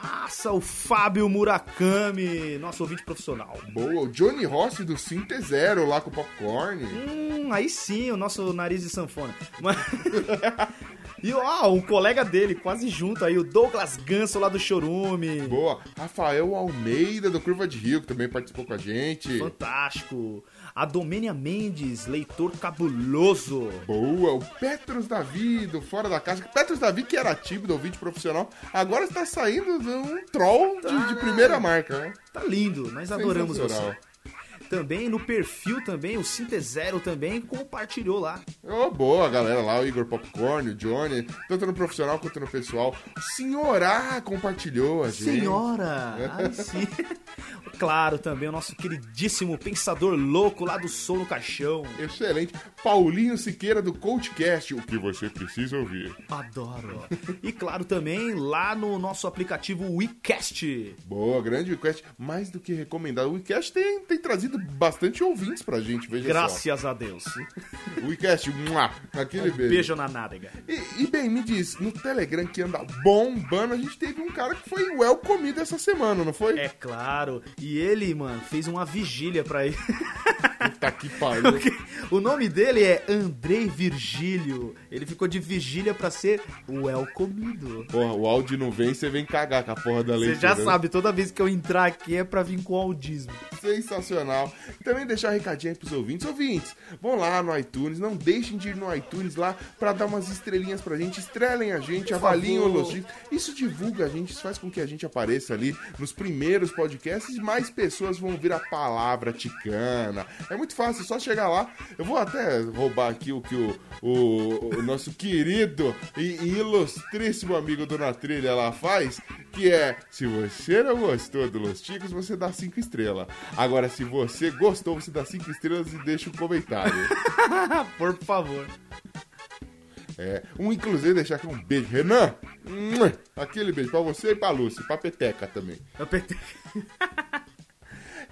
Nossa, o Fábio Murakami, nosso ouvinte profissional. Boa. O Johnny Rossi, do Sinte Zero, lá com o Popcorn. Hum, aí sim, o nosso nariz de sanfona. Mas... E ó, o colega dele, quase junto aí, o Douglas Ganso lá do Chorume. Boa. Rafael Almeida, do Curva de Rio, que também participou com a gente. Fantástico. A Domênia Mendes, leitor cabuloso. Boa, o Petros Davi, do Fora da Caixa. Petros Davi, que era tímido, ouvinte profissional, agora está saindo de um troll de, de primeira marca, né? Tá lindo, nós adoramos você. Também no perfil também, o Sinte Zero também compartilhou lá. Ô, boa, galera lá, o Igor Popcorn, o Johnny, tanto no profissional quanto no pessoal. O Senhorá compartilhou a gente. Senhora! Ai, sim. Claro, também o nosso queridíssimo pensador louco lá do Som no Caixão. Excelente. Paulinho Siqueira do CoachCast, o que você precisa ouvir. Adoro. E claro também lá no nosso aplicativo WeCast. Boa, grande WeCast, mais do que recomendado. O WeCast tem, tem trazido bastante ouvintes pra gente, veja Graças a Deus. só. O WeCast, aquele beijo. Beijo na nádega. E, e, bem, me diz, no Telegram que anda bombando, a gente teve um cara que foi well comido essa semana, não foi? É claro. E ele, mano, fez uma vigília pra ele. Puta que pariu. o nome dele é Andrei Virgílio. Ele ficou de vigília pra ser o El Comido. Porra, o áudio não vem, você vem cagar com a porra da Você leitura. já né? sabe, toda vez que eu entrar aqui é pra vir com audismo. Sensacional. E também deixar um recadinho aí pros ouvintes. Ouvintes, vão lá no iTunes, não deixem de ir no iTunes lá pra dar umas estrelinhas pra gente, estrelem a gente, avaliem o Chicos. Isso divulga a gente, isso faz com que a gente apareça ali nos primeiros podcasts e mais pessoas vão ouvir a palavra ticana. É muito fácil, é só chegar lá. Eu vou até roubar aqui o que o, o, o nosso querido e, e ilustríssimo amigo do Na Trilha lá faz, que é, se você não gostou do Los Ticos, você dá cinco estrelas. Agora, se você gostou, você dá cinco estrelas e deixa um comentário. Por favor. É, um, inclusive, deixar aqui um beijo. Renan, mua, aquele beijo pra você e pra Lúcia, pra Peteca também. Eu apertei.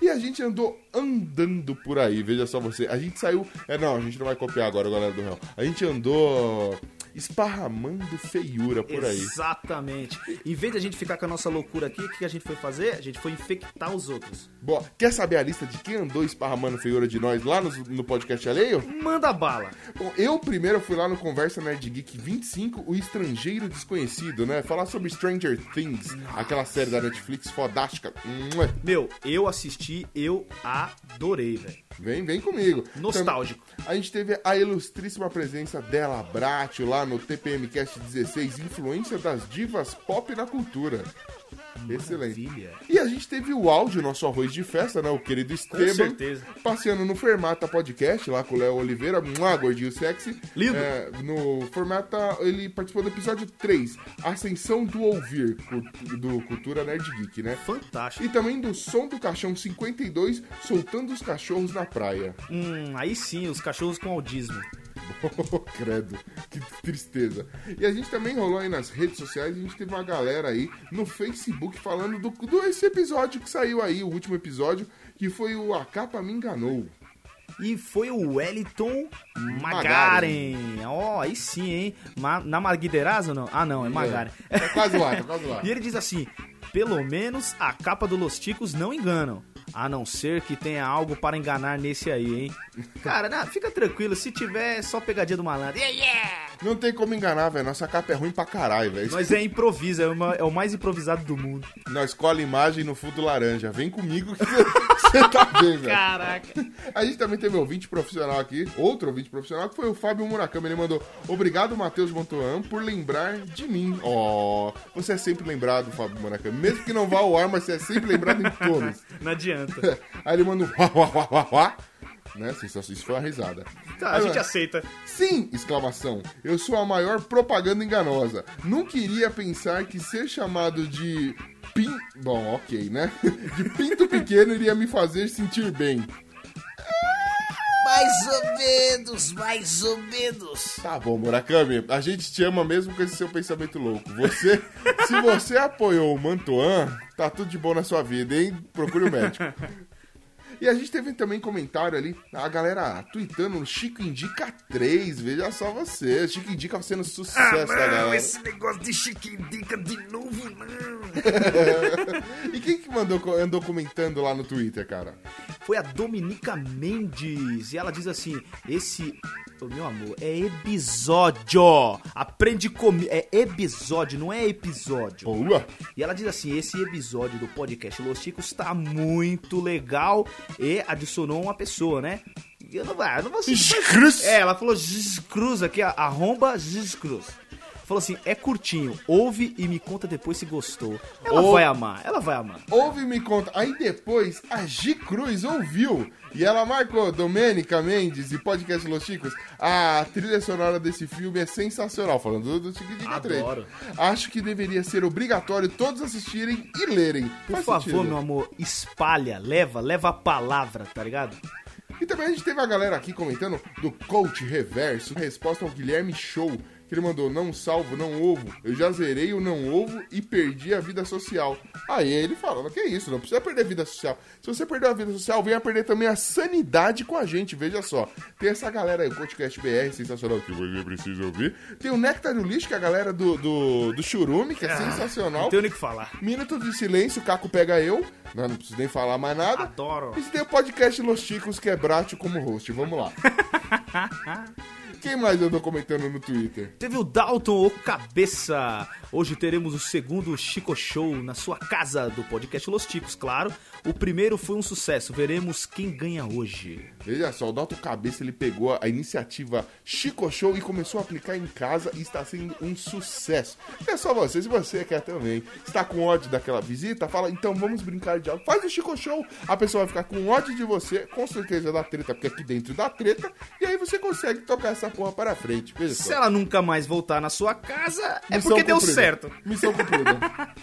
E a gente andou andando por aí, veja só você. A gente saiu. É, não, a gente não vai copiar agora, galera do Real. A gente andou esparramando feiura por aí. Exatamente. Em vez de a gente ficar com a nossa loucura aqui, o que a gente foi fazer? A gente foi infectar os outros. Bom, quer saber a lista de quem andou esparramando feiura de nós lá no, no podcast alheio? Manda bala. Bom, eu primeiro fui lá no Conversa Nerd Geek 25, o estrangeiro desconhecido, né? Falar sobre Stranger Things, aquela série da Netflix fodástica. Meu, eu assisti, eu adorei, velho. Vem, vem comigo. Nostálgico. Também- a gente teve a ilustríssima presença dela, Bratio, lá no TPM Cast 16, Influência das Divas Pop na Cultura. Excelente. Maravilha. E a gente teve o áudio, nosso arroz de festa, né? O querido Esteban. certeza. Passeando no Fermata Podcast, lá com o Léo Oliveira, um gordinho sexy. Lindo. É, no Fermata, ele participou do episódio 3, Ascensão do Ouvir, do Cultura Nerd Geek, né? Fantástico. E também do Som do Caixão 52, Soltando os Cachorros na Praia. Hum, aí sim, os cachorros com audismo. Oh, credo, que tristeza. E a gente também rolou aí nas redes sociais, a gente teve uma galera aí no Facebook falando do, do esse episódio que saiu aí, o último episódio, que foi o A Capa Me Enganou. E foi o Wellington Magaren. Ó, aí sim, hein? Ma na Marguiderazo ou não? Ah, não, é Magaren. É quase lá, é quase lá. E ele diz assim: pelo menos a capa do Los Ticos não enganam. A não ser que tenha algo para enganar nesse aí, hein? Cara, não, fica tranquilo, se tiver, é só pegadinha do malandro. Yeah, yeah! Não tem como enganar, velho. Nossa capa é ruim pra caralho, velho. Nós é improviso, é, uma- é o mais improvisado do mundo. Nós cola imagem no fundo laranja. Vem comigo que você tá bem, velho. Caraca. A gente também teve um ouvinte profissional aqui, outro ouvinte profissional, que foi o Fábio Murakami. Ele mandou: Obrigado, Matheus Montoan, por lembrar de mim. Ó, você é sempre lembrado, Fábio Murakami. Mesmo que não vá ao ar, mas você é sempre lembrado em todos. Não adianta. Aí ele manda um Né? Isso isso foi uma risada. Tá, a gente aceita. Sim! Exclamação. Eu sou a maior propaganda enganosa. Não queria pensar que ser chamado de pin... Bom, ok, né? De pinto pequeno iria me fazer sentir bem. Mais ou menos, mais ou menos. Tá bom, Murakami, a gente te ama mesmo com esse seu pensamento louco. Você, se você apoiou o Mantoan, tá tudo de bom na sua vida, hein? Procure o médico. E a gente teve também comentário ali, a galera tweetando no Chico Indica 3, veja só você. Chico Indica sendo sucesso da galera. esse negócio de chiquindica de novo, não. E quem que mandou, andou comentando lá no Twitter, cara? Foi a Dominica Mendes. E ela diz assim: esse. Ô, meu amor, é episódio. Aprende comigo. É episódio, não é episódio. Boa! E ela diz assim: esse episódio do podcast Los Chicos tá muito legal. E adicionou uma pessoa, né? Eu não, eu não vou Cruz. É, ela falou Cruz aqui, arromba Cruz. Falou assim: é curtinho, ouve e me conta depois se gostou. Ela Ou- vai amar, ela vai amar. Ouve e me conta. Aí depois a G Cruz ouviu e ela marcou Domênica Mendes e Podcast Los Chicos. A trilha sonora desse filme é sensacional. Falando do Chico Dica 3. Adoro. Acho que deveria ser obrigatório todos assistirem e lerem. Por Faz favor, sentido. meu amor, espalha, leva, leva a palavra, tá ligado? E também a gente teve a galera aqui comentando do Coach Reverso, resposta ao Guilherme Show, que ele mandou: Não salvo, não ovo. Eu já zerei o não ovo e perdi a vida social. Aí ele falando: Que isso, não precisa perder a vida social. Se você perdeu a vida social, venha perder também a sanidade com a gente. Veja só: tem essa galera aí, o Coachcast BR, sensacional, que você precisa ouvir. Tem o Nectar do Lixo, que é a galera do, do, do Churume, que é sensacional. Não tenho nem o que falar. Minuto de silêncio, Caco pega eu. Não, não preciso nem falar mais nada. Adoro. E tem o podcast Los Chicos, que é Bratio como host. Vamos lá. Quem mais andou comentando no Twitter? Teve o Dalton, o cabeça. Hoje teremos o segundo Chico Show na sua casa do podcast Los Ticos, claro. O primeiro foi um sucesso. Veremos quem ganha hoje. Veja só, o Dalton Cabeça ele pegou a iniciativa Chico Show e começou a aplicar em casa e está sendo um sucesso. É só você, se você quer também, está com ódio daquela visita, fala, então vamos brincar de algo. Faz o Chico Show, a pessoa vai ficar com ódio de você, com certeza dá treta, porque aqui dentro dá treta, e aí você consegue tocar essa porra para frente. Veja Se só. ela nunca mais voltar na sua casa, é Missão porque deu cumprida. certo. Missão cumprida.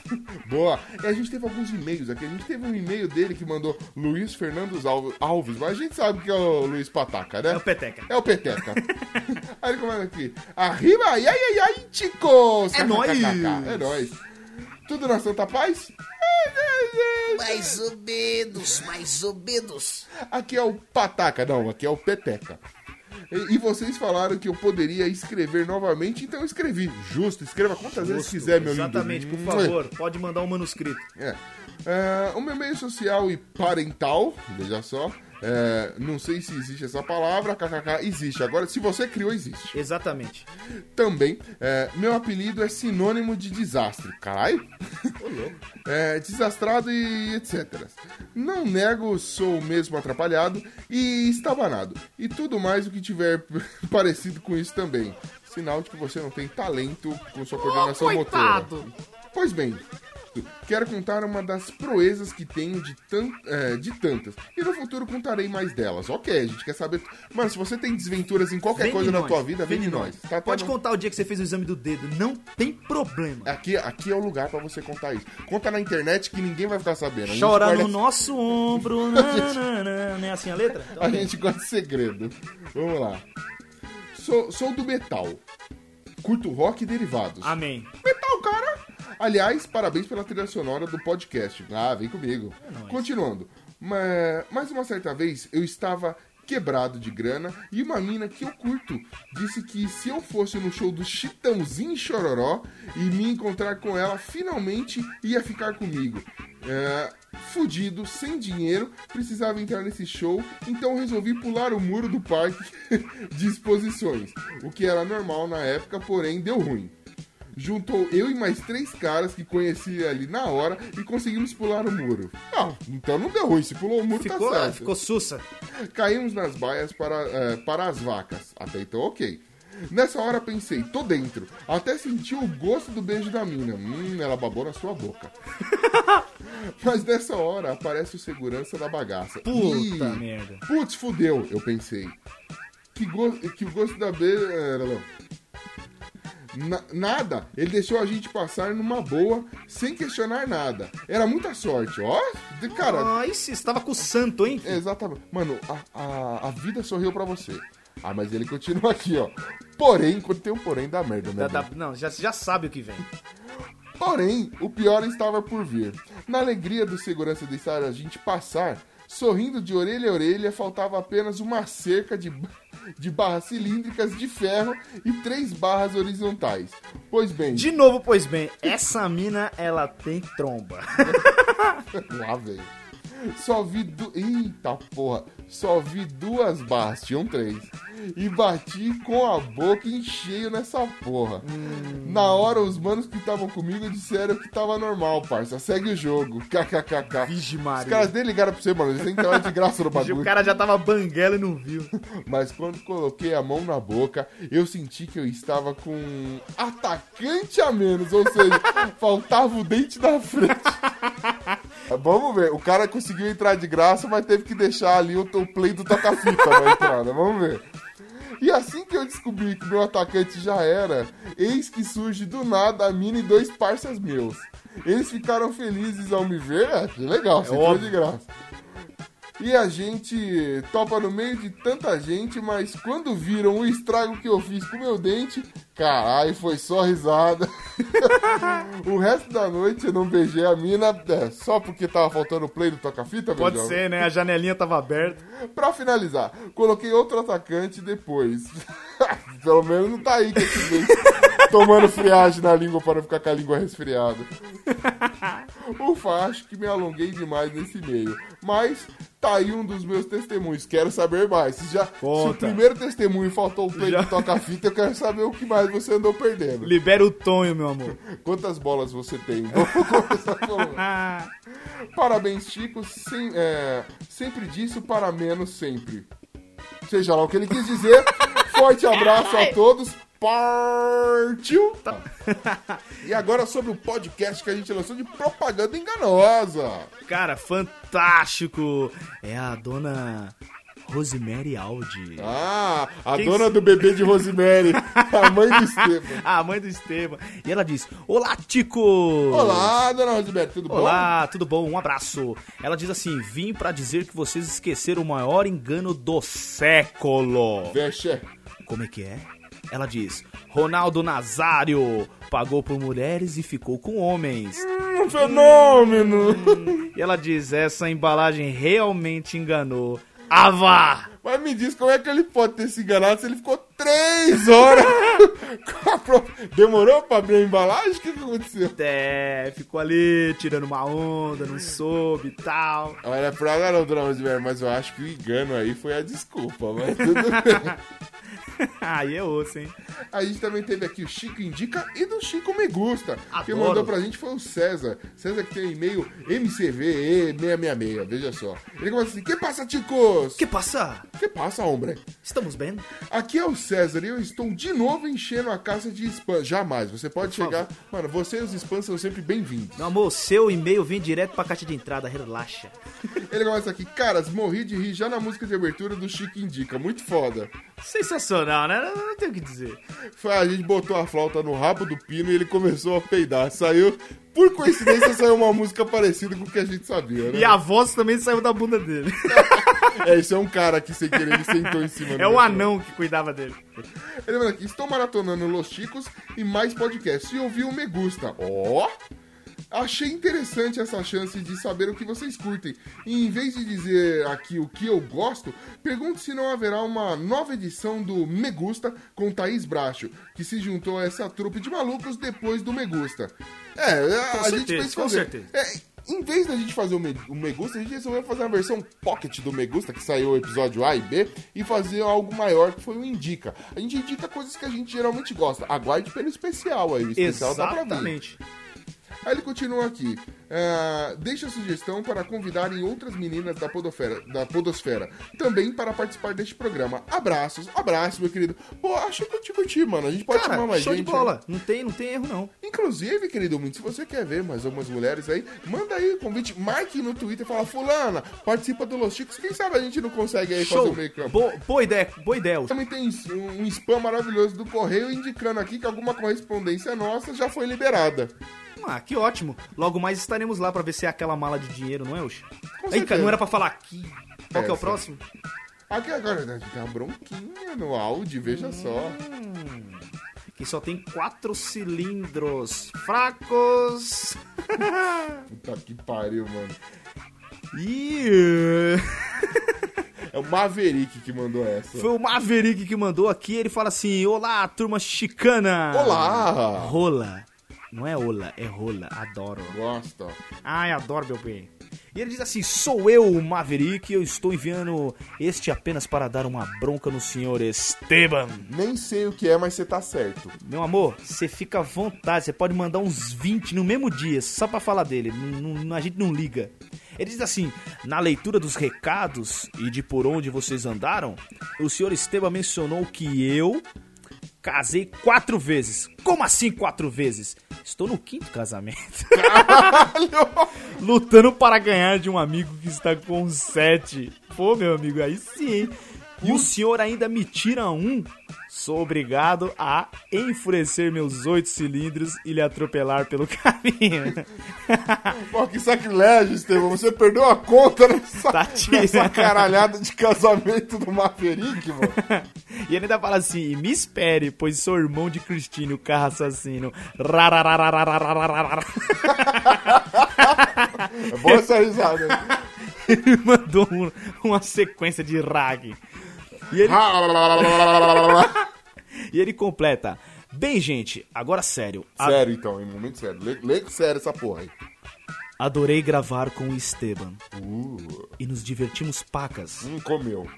Boa. E a gente teve alguns e-mails aqui. A gente teve um e-mail dele que mandou Luiz Fernandes Al- Alves, mas a gente sabe que é o Luiz Pataca, né? É o Peteca. É o Peteca. Aí ele comenta aqui. Arriba, ai, ai, ai, chicos! É nóis. É nóis. Tudo na Santa Paz? Mais ou menos, mais ou menos. Aqui é o Pataca, não, aqui é o Peteca. E, e vocês falaram que eu poderia escrever novamente, então eu escrevi. Justo, escreva quantas vezes Justo. quiser, meu lindo. Exatamente, por favor, pode mandar um manuscrito. É. É, o meu meio social e parental, veja só. É, não sei se existe essa palavra, kkk, existe. Agora, se você criou, existe. Exatamente. Também, é, meu apelido é sinônimo de desastre. Caralho? É, desastrado e etc. Não nego, sou mesmo atrapalhado e estabanado. E tudo mais o que tiver parecido com isso também. Sinal de que você não tem talento com sua coordenação coitado. motora. Pois bem, quero contar uma das proezas que tenho de, tan é, de tantas. E no futuro contarei mais delas. Ok, a gente quer saber. Mano, se você tem desventuras em qualquer Vem coisa na nós, tua vida, vem, em nós. Tá, tá Pode contar o dia que você fez o exame do dedo, não tem problema. Aqui, aqui é o lugar pra você contar isso. Conta na internet que ninguém vai ficar sabendo. A gente Chora guarda- no nosso ombro. nananana. Não é assim a letra? Então, A gente gosta de segredo. Vamos lá. Sou, sou do metal. Curto rock e derivados. Amém. Metal, cara! Aliás, parabéns pela trilha sonora do podcast. Ah, vem comigo. Continuando. Ma- Mais uma certa vez, eu estava quebrado de grana, e uma mina que eu curto disse que se eu fosse no show do Chitãozinho Chororó e me encontrar com ela, finalmente ia ficar comigo. É, fudido, sem dinheiro, precisava entrar nesse show, então resolvi pular o muro do parque de exposições, o que era normal na época, porém deu ruim. Juntou eu e mais três caras que conhecia ali na hora e conseguimos pular o muro. Ah, então não deu ruim, se pulou o muro Ficou, tá certo. ficou sussa. Caímos nas baias para, eh, para as vacas. Até então, ok. Nessa hora pensei, tô dentro. Até senti o gosto do beijo da mina. Hum, ela babou na sua boca. Mas nessa hora aparece o segurança da bagaça. Puta Ih, merda. Putz, fudeu, eu pensei. Que, go que o gosto da beijo. Na- nada, ele deixou a gente passar numa boa, sem questionar nada. Era muita sorte, ó. De- Cara, Ai, você estava com o santo, hein? Exatamente. Mano, a, a, a vida sorriu pra você. Ah, mas ele continua aqui, ó. Porém, quando tem um porém, dá merda, né? Dá- velho? dá- não, já, já sabe o que vem. Porém, o pior estava por vir. Na alegria do segurança deixar a gente passar, sorrindo de orelha a orelha, faltava apenas uma cerca de, de barras cilíndricas de ferro e três barras horizontais. Pois bem, De novo, pois bem, essa mina, ela tem tromba. lá velho. Só vi du... Eita porra. Só vi duas barras, tinham três. E bati com a boca em cheio nessa porra. Na hora, os manos que estavam comigo disseram que tava normal, parça. Segue o jogo. KKKK. Vigi Os Maria. caras nem ligaram pra você, mano. Eles entraram de graça no bagulho. O cara já tava banguela e não viu. Mas quando coloquei a mão na boca, eu senti que eu estava com um atacante a menos. Ou seja, faltava o dente da frente. Vamos ver. O cara conseguiu entrar de graça, mas teve que deixar ali o, o play do toca-fita na entrada. Vamos ver. E assim que eu descobri que meu atacante já era, eis que surge do nada a mina e dois parceiros meus. Eles ficaram felizes ao me ver. É, que legal, você entrou óbvio. de graça. E a gente topa no meio de tanta gente, mas quando viram o estrago que eu fiz com meu dente, caralho, foi só risada. o resto da noite eu não beijei a mina, é, só porque tava faltando o play do toca-fita, Pode beijão? ser, né? A janelinha tava aberta. Pra finalizar, coloquei outro atacante depois. Pelo menos não tá aí com esse dente tomando friagem na língua para ficar com a língua resfriada. Ufa, acho que me alonguei demais nesse meio. Mas tá aí um dos meus testemunhos. Quero saber mais. Se, já, se o primeiro testemunho faltou o play Já. toca-fita, eu quero saber o que mais você andou perdendo. Libera o Tonho, meu amor. Quantas bolas você tem? Vamos começar com... Parabéns, Chico. Sem- é, sempre disso, para menos sempre. Seja lá o que ele quis dizer. Forte abraço a todos. Partiu! E agora sobre o podcast que a gente lançou de propaganda enganosa. cara, fantástico. É a dona Rosemary Aldi. Ah, a Quem dona se- do bebê de Rosemary, a mãe do Esteban. A mãe do Esteban. E ela diz: Olá, Tico! Olá, dona Rosemary, tudo bom? Olá, tudo bom? Um abraço. Ela diz assim: Vim pra dizer que vocês esqueceram o maior engano do século. Vexa. Como é que é? Ela diz: Ronaldo Nazário pagou por mulheres e ficou com homens. Um fenômeno. E ela diz: Essa embalagem realmente enganou. Ava! Mas me diz como é que ele pode ter se enganado se ele ficou três horas. Demorou pra abrir a embalagem? O que, que aconteceu? É, ficou ali tirando uma onda, não soube e tal. Olha, pra Rosemary, mas eu acho que o engano aí foi a desculpa, mas tudo bem. Aí é osso, hein? A gente também teve aqui o Chico Indica e do Chico Me Gusta. Quem Adoro. mandou pra gente foi o César. César que tem e-mail MCVE666, veja só. Ele começa assim, que passa, ticos? Que passa? Que passa, homem? Estamos bem? Aqui é o César e eu estou de novo enchendo a caixa de spam. Jamais, você pode chegar... Mano, você e os spams são sempre bem-vindos. Meu amor, seu e-mail vem direto pra caixa de entrada, relaxa. Ele começa aqui, caras, morri de rir já na música de abertura do Chico Indica, muito foda. Sensacional, né? Não, não tenho o que dizer. Foi, a gente botou a flauta no rabo do pino e ele começou a peidar. Saiu, por coincidência, saiu uma música parecida com o que a gente sabia, né? E a voz também saiu da bunda dele. É, esse é um cara que sem querer ele sentou em cima. É o meu anão que cuidava dele. Aqui, estou maratonando Los Chicos e mais podcasts. E ouvi o Me Gusta. Ó! Achei interessante essa chance de saber o que vocês curtem. E em vez de dizer aqui o que eu gosto, pergunto se não haverá uma nova edição do Me Gusta com Thaís Bracho, que se juntou a essa trupe de malucos depois do Me Gusta. É, a, Com a gente certeza, pensa com fazer. certeza. É, em vez da gente fazer o Me, o Me Gusta, a gente resolveu fazer uma versão pocket do Me Gusta, que saiu o episódio A e B, e fazer algo maior, que foi o Indica. A gente indica coisas que a gente geralmente gosta. Aguarde pelo especial aí, o especial tá pra vir. Aí ele continua aqui. É, deixa a sugestão para convidarem outras meninas da Podosfera, da Podosfera também para participar deste programa. Abraços, abraço, meu querido. Pô, acho que eu te curti, mano. A gente pode chamar Cara, mais show gente. de bola. Não tem, não tem erro, não. né? Inclusive, querido muito, se você quer ver mais algumas mulheres aí, manda aí o convite, marque no Twitter e fala, fulana, participa do Los Chicos. Quem sabe a gente não consegue aí fazer Show. o meio campo. Bo- boa ideia, boa ideia. Também tem um um spam maravilhoso do correio indicando aqui que alguma correspondência nossa já foi liberada. Ah, que ótimo. Logo mais estaremos lá pra ver se é aquela mala de dinheiro, não é, Oxi? Certeza. cara, não era pra falar aqui. Qual que é o próximo? Aqui agora né, tem uma bronquinha no áudio, veja só. Que só tem quatro cilindros fracos. Puta que pariu, mano. Ih, É o Maverick que mandou essa. foi o Maverick que mandou aqui. Ele fala assim: Olá, turma chicana. Olá! Rola. Não é ola, é rola. Adoro. Gosta. Ai, adoro, meu bem. E ele diz assim: Sou eu, o Maverick, e eu estou enviando este apenas para dar uma bronca no senhor Esteban. Nem sei o que é, mas você tá certo. Meu amor, você fica à vontade, você pode mandar uns 20 no mesmo dia, só pra falar dele, não- a gente não liga. Ele diz assim: na leitura dos recados e de por onde vocês andaram, o senhor Esteban mencionou que eu casei quatro vezes. Como assim quatro vezes? Estou no quinto casamento. Lutando para ganhar de um amigo que está com sete. Pô, meu amigo, aí sim, hein? E o senhor ainda me tira um? Sou obrigado a enfurecer meus oito cilindros e lhe atropelar pelo caminho. Pô, que sacrilégio, Estevão. Você perdeu a conta nessa, tá nessa caralhada de casamento do Maverick, mano. e ele ainda fala assim, me espere, pois sou irmão de Cristine, o carro assassino. é boa essa risada. ele mandou um, uma sequência de rag. E ele, e ele completa: Bem, gente, agora sério. a- sério, então, em momento sério. Lê, lê sério essa porra aí. Adorei gravar com o Esteban. E nos divertimos pacas. Hum, comeu.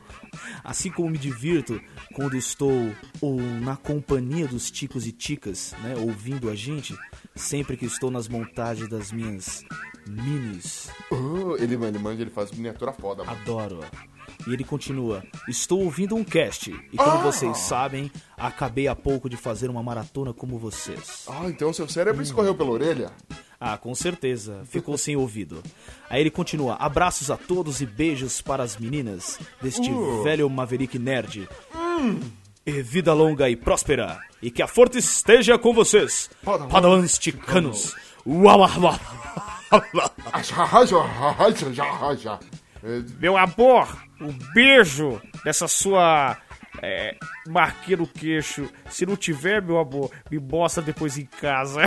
Assim como me divirto quando estou ou na companhia dos ticos e ticas, né, ouvindo a gente, sempre que estou nas montagens das minhas minis. Oh, ele, ele manja, ele faz miniatura foda, mano. Adoro. E ele continua: Estou ouvindo um cast. E como Ah! vocês sabem, acabei há pouco de fazer uma maratona como vocês. Ah, então seu cérebro escorreu pela orelha? Ah, com certeza. Ficou sem ouvido. Aí ele continua: Abraços a todos e beijos para as meninas deste Uh. velho Maverick Nerd. E vida longa e próspera. E que a força esteja com vocês. Padawans ticanos. Uau, uau, uau. É, Meu amor, um beijo dessa sua. É, marquinha no queixo. Se não tiver, meu amor, me mostra depois em casa.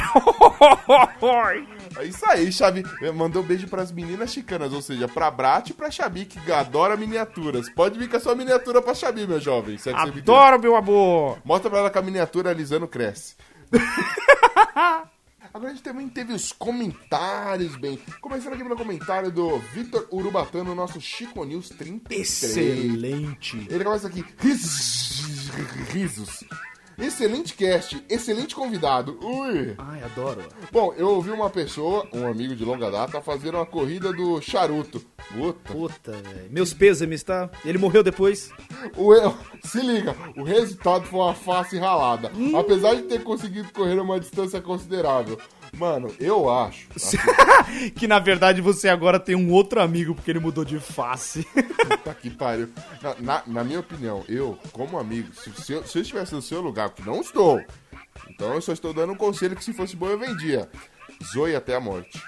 É isso aí, Xavi. Mandou um beijo pras meninas chicanas, ou seja, pra Brat e pra Xabi, que adora miniaturas. Pode vir com a sua miniatura pra Xabi, meu jovem. se é. Adoro, meu amor. Mostra pra ela que a miniatura alisando cresce. Agora a gente também teve os comentários, bem. Começando aqui pelo comentário do Vitor Urubatano, nosso Chico News 33. Excelente. Ele começa aqui. Risos. risos. Excelente cast, excelente convidado. Ui. Ai, adoro. Bom, eu ouvi uma pessoa, um amigo de longa data, fazer uma corrida do charuto. Puta. Puta, velho. Meus pêsames, tá? Ele morreu depois. O, se liga, o resultado foi uma face ralada. Apesar de ter conseguido correr uma distância considerável. Mano, eu acho. assim, que na verdade você agora tem um outro amigo porque ele mudou de face. Puta que pariu. Na, na- na minha opinião, eu, como amigo, se, se eu, se eu estivesse no seu lugar, que não estou, então eu só estou dando um conselho que se fosse bom eu vendia. Zoe até a morte.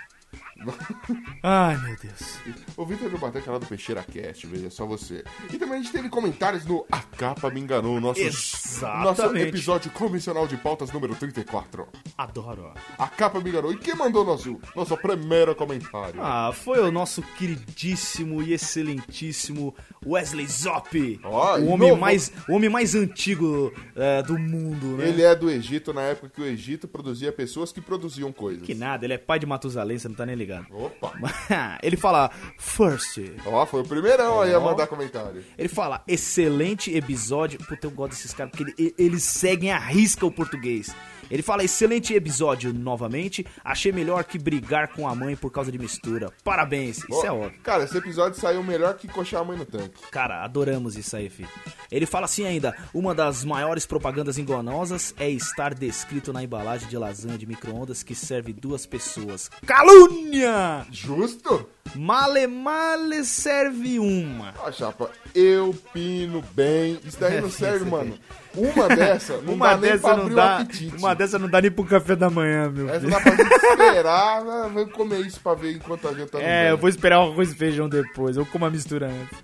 Ai, meu Deus. O Vitor do Bater canal do Peixeira Cast, veja só você. E também a gente teve comentários no A Capa Me Enganou, nosso, Exatamente. nosso episódio convencional de pautas número 34. Adoro. A capa me enganou. E quem mandou nosso, nosso primeiro comentário? Ah, foi o nosso queridíssimo e excelentíssimo Wesley Zop. Ó, o, homem novo. mais, o homem mais antigo é, do mundo, né? Ele é do Egito, na época que o Egito produzia pessoas que produziam coisas. Que nada, ele é pai de Matusalém, você não tá nem ligado. Opa! ele fala, first. Ó, foi o primeirão aí a mandar comentário. Ele fala, excelente episódio. Puta, eu gosto desses caras, porque ele- eles seguem a risca o português. Ele fala, excelente episódio novamente. Achei melhor que brigar com a mãe por causa de mistura. Parabéns, isso é óbvio. Cara, esse episódio saiu melhor que coxar a mãe no tanque. Cara, adoramos isso aí, filho. Ele fala assim ainda: uma das maiores propagandas enganosas é estar descrito na embalagem de lasanha de micro-ondas que serve duas pessoas. Calúnia! Justo? Male male serve uma. Ó, chapa, eu pino bem. Isso daí não serve, mano. Uma dessa não uma dá nem dessa pra não abrir dá. o apetite. Uma dessa não dá nem pro café da manhã, meu Essa filho. dá pra gente esperar, né? vamos comer isso pra ver enquanto a gente tá no É, eu vou esperar arroz e feijão depois, eu como a mistura antes.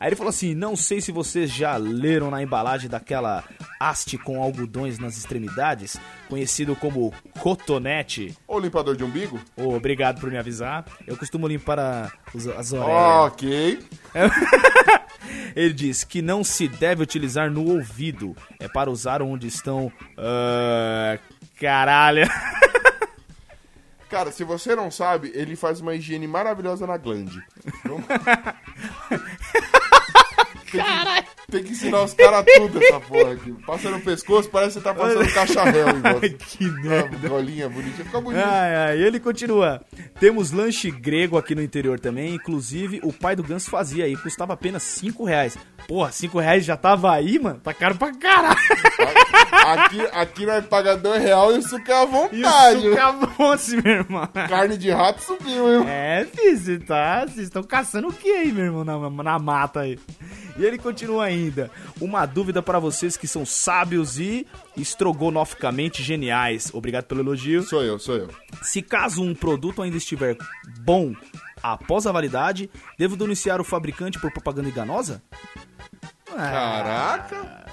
Aí ele falou assim: não sei se vocês já leram na embalagem daquela haste com algodões nas extremidades, conhecido como cotonete. Ou limpador de umbigo? Ô, obrigado por me avisar. Eu costumo limpar a- as orelhas. Ok. Ele diz que não se deve utilizar no ouvido. É para usar onde estão. ah, caralho. Cara, se você não sabe, ele faz uma higiene maravilhosa na glande. Tem, que, tem que ensinar os caras tudo essa porra aqui. Passa no pescoço, parece que você tá passando cacharel em você. que merda. Golinha bonitinha, fica bonito. Ai, ai, ele continua. Temos lanche grego aqui no interior também. Inclusive, o pai do Ganso fazia aí. Custava apenas 5 reais. Porra, 5 reais já tava aí, mano? Tá caro pra caralho. Aqui, aqui nós pagamos dois real e o suco é à E o vontade. suco é bom assim, meu irmão. Carne de rato subiu, hein? É, filho, você tá. Vocês estão caçando o que aí, meu irmão, na, na mata aí? E ele continua ainda. Uma dúvida para vocês que são sábios e estrogonoficamente geniais. Obrigado pelo elogio. Sou eu, sou eu. Se caso um produto ainda estiver bom após a validade, devo denunciar o fabricante por propaganda enganosa? Caraca.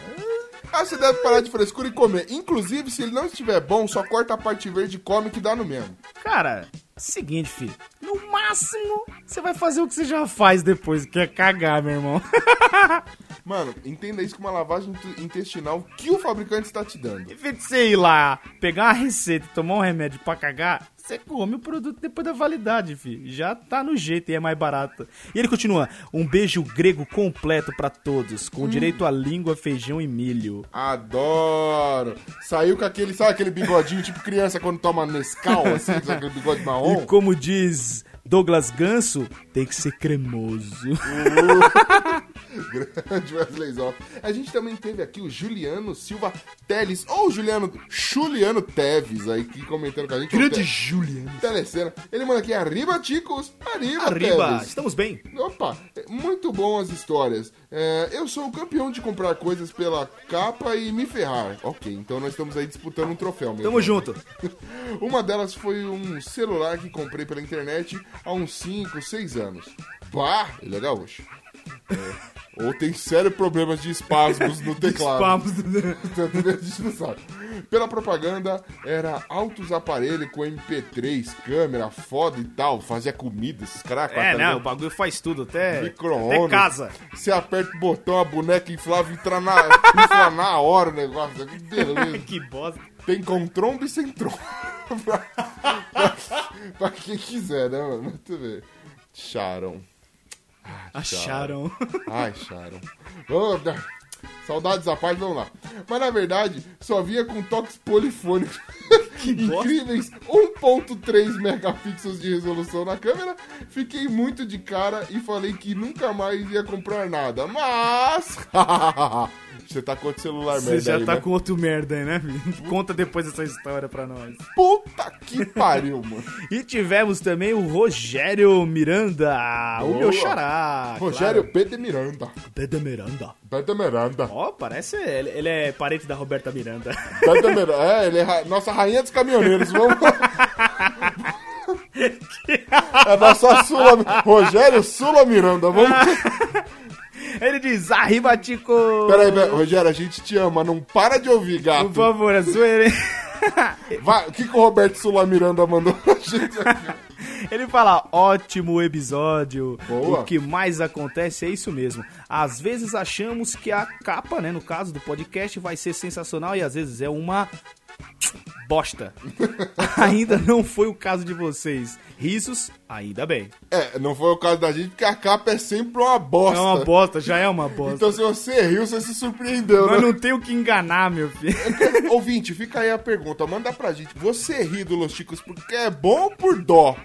Ah, você deve parar de frescura e comer. Inclusive, se ele não estiver bom, só corta a parte verde e come que dá no mesmo. Cara, seguinte, filho. No máximo, você vai fazer o que você já faz depois, que é cagar, meu irmão. Mano, entenda isso como uma lavagem int- intestinal que o fabricante está te dando. Em vez de você ir lá, pegar uma receita e tomar um remédio pra cagar, você come o produto depois da validade, filho. Já tá no jeito e é mais barato. E ele continua: um beijo grego completo pra todos, com direito a língua, feijão e milho. Adoro! Saiu com aquele, sabe aquele bigodinho tipo criança quando toma Nescau, assim, sabe aquele bigode marrom? E como diz Douglas Ganso, tem que ser cremoso. Grande Wesley Zop. A gente também teve aqui o Juliano Silva Teles, ou Juliano, Juliano Teves, aí que comentando com a gente. Grande Te- Juliano. Telecena. Ele manda aqui, arriba, ticos, arriba, Arriba, Teves. estamos bem. Opa, muito bom as histórias. É, eu sou o campeão de comprar coisas pela capa e me ferrar. Ok, então nós estamos aí disputando um troféu mesmo. Tamo junto. Uma delas foi um celular que comprei pela internet há uns 5, 6 anos. Bah, ele é gaúcho. É, ou tem sérios problemas de espasmos no teclado. Tanto que a gente não sabe. Pela propaganda, era altos aparelhos com MP3, câmera, foda e tal. Fazia comida, esses caras. É, não, o bagulho faz tudo, até, Micro-ondas. casa. Você aperta o botão, a boneca inflável entra na, entra na hora o negócio. Que beleza. Que bosta. Tem com trombo e sem trombo. pra, pra- pra quem quiser, né, mano? Muito bem. Sharon. Acharam. Ai, Sharon. Vamos Saudades à parte, vamos lá. Mas na verdade, só vinha com toques polifônicos. Incríveis 1.3 megapixels de resolução na câmera. Fiquei muito de cara e falei que nunca mais ia comprar nada. Mas. Você tá com outro celular Você merda já aí, tá né? com outro merda aí, né? Conta depois essa história pra nós. Puta que pariu, mano. E tivemos também o Rogério Miranda, o Boa. meu xará. Rogério P. de Miranda. Pedro Miranda. P. de Miranda. Ó, parece. Ele, ele é parente da Roberta Miranda. P. de Miranda. É, ele é ra- nossa rainha dos caminhoneiros. Vamos. É nossa Sula. Rogério Sula Miranda. Vamos. Ele diz: arriba, Tico! Peraí, peraí, Rogério, a gente te ama. Não para de ouvir, gato. Por favor, é zoeira, hein? Vai, o que, que o Roberto Sula Miranda mandou pra gente aqui? Ele fala, ótimo episódio. Boa. O que mais acontece é isso mesmo. Às vezes achamos que a capa, né, no caso do podcast, vai ser sensacional e às vezes é uma bosta. ainda não foi o caso de vocês. Risos, ainda bem. É, não foi o caso da gente, porque a capa é sempre uma bosta. É uma bosta, já é uma bosta. Então se você riu, você se surpreendeu, Mas né? não tem o que enganar, meu filho. Ouvinte, fica aí a pergunta, manda pra gente. Você ri do Los Chicos porque é bom ou por dó?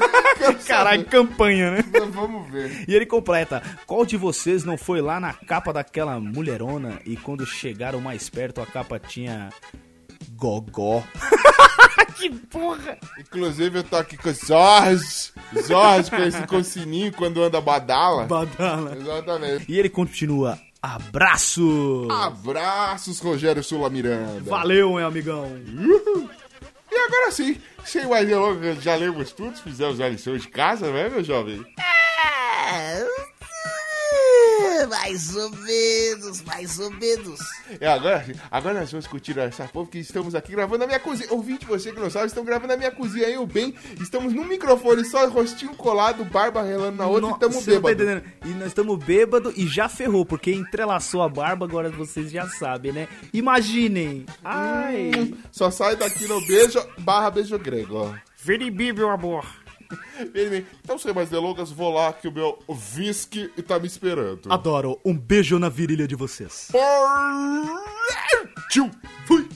Caralho, campanha, né? saber. Vamos ver. E ele completa: Qual de vocês não foi lá na capa daquela mulherona e quando chegaram mais perto a capa tinha. Gogó? que porra! Inclusive eu tô aqui com o Jorge. Jorge, conhecido com o sininho quando anda badala. Badala. Exatamente. E ele continua: Abraço! Abraços, Rogério Sula Miranda. Valeu, meu amigão! E agora sim, sem mais delongas, já lemos tudo, fizemos a lição de casa, né, meu jovem? Mais ou menos, mais ou menos. É, agora, agora nós vamos curtir essa porra, porque estamos aqui gravando na minha cozinha. Ouvinte, você que não sabe, estamos gravando na minha cozinha, eu bem. Estamos num microfone só, rostinho colado, barba relando na outra No- e estamos tá bêbados. entendendo. E nós estamos bêbado e já ferrou, porque entrelaçou a barba, agora vocês já sabem, né? Imaginem! Ai! Hum, Só sai daqui no beijo, barra beijo grego, ó. Viribi, meu amor! Então, sem mais delongas, vou lá que o meu whisky tá me esperando. Adoro! Um beijo na virilha de vocês! Fui!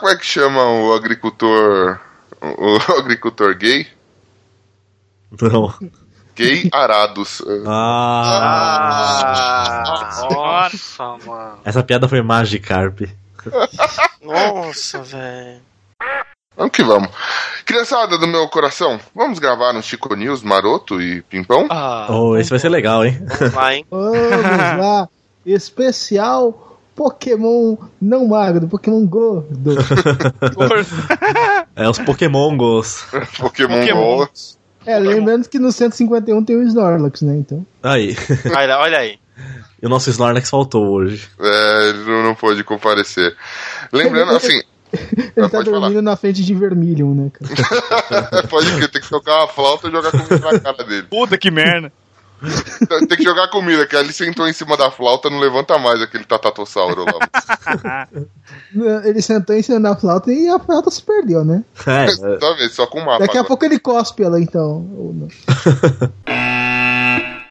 Como é que chama o agricultor. O, o agricultor gay? Não. Gay arados. Ah, Ah, Nossa, mano. essa piada foi Magikarp. nossa, velho. Vamos que vamos. Criançada do meu coração, vamos gravar um Chico News maroto e pimpão? Ah, Oh, esse vai ser legal, hein? vamos lá, hein? Vamos lá. Especial Pokémon não magro, Pokémon gordo. É os Pokémongos. Pokémon, Pokémon. Go. É, lembrando que no 151 tem o Snorlax, né? Então. Aí. Olha, olha aí. E o nosso Snorlax faltou hoje. É, ele não, não pôde comparecer. Lembrando, assim, Ele tá dormindo na frente de Vermilion, né, cara? pode que tem que tocar uma flauta e jogar comida na cara dele. Puta que merda! Tem que jogar comida, que ele sentou em cima da flauta, não levanta mais aquele tatatossauro lá. Ele sentou em cima da flauta e a flauta se perdeu, né? É, é? Só com o mapa. Daqui a agora. pouco ele cospe ela, então. ou não.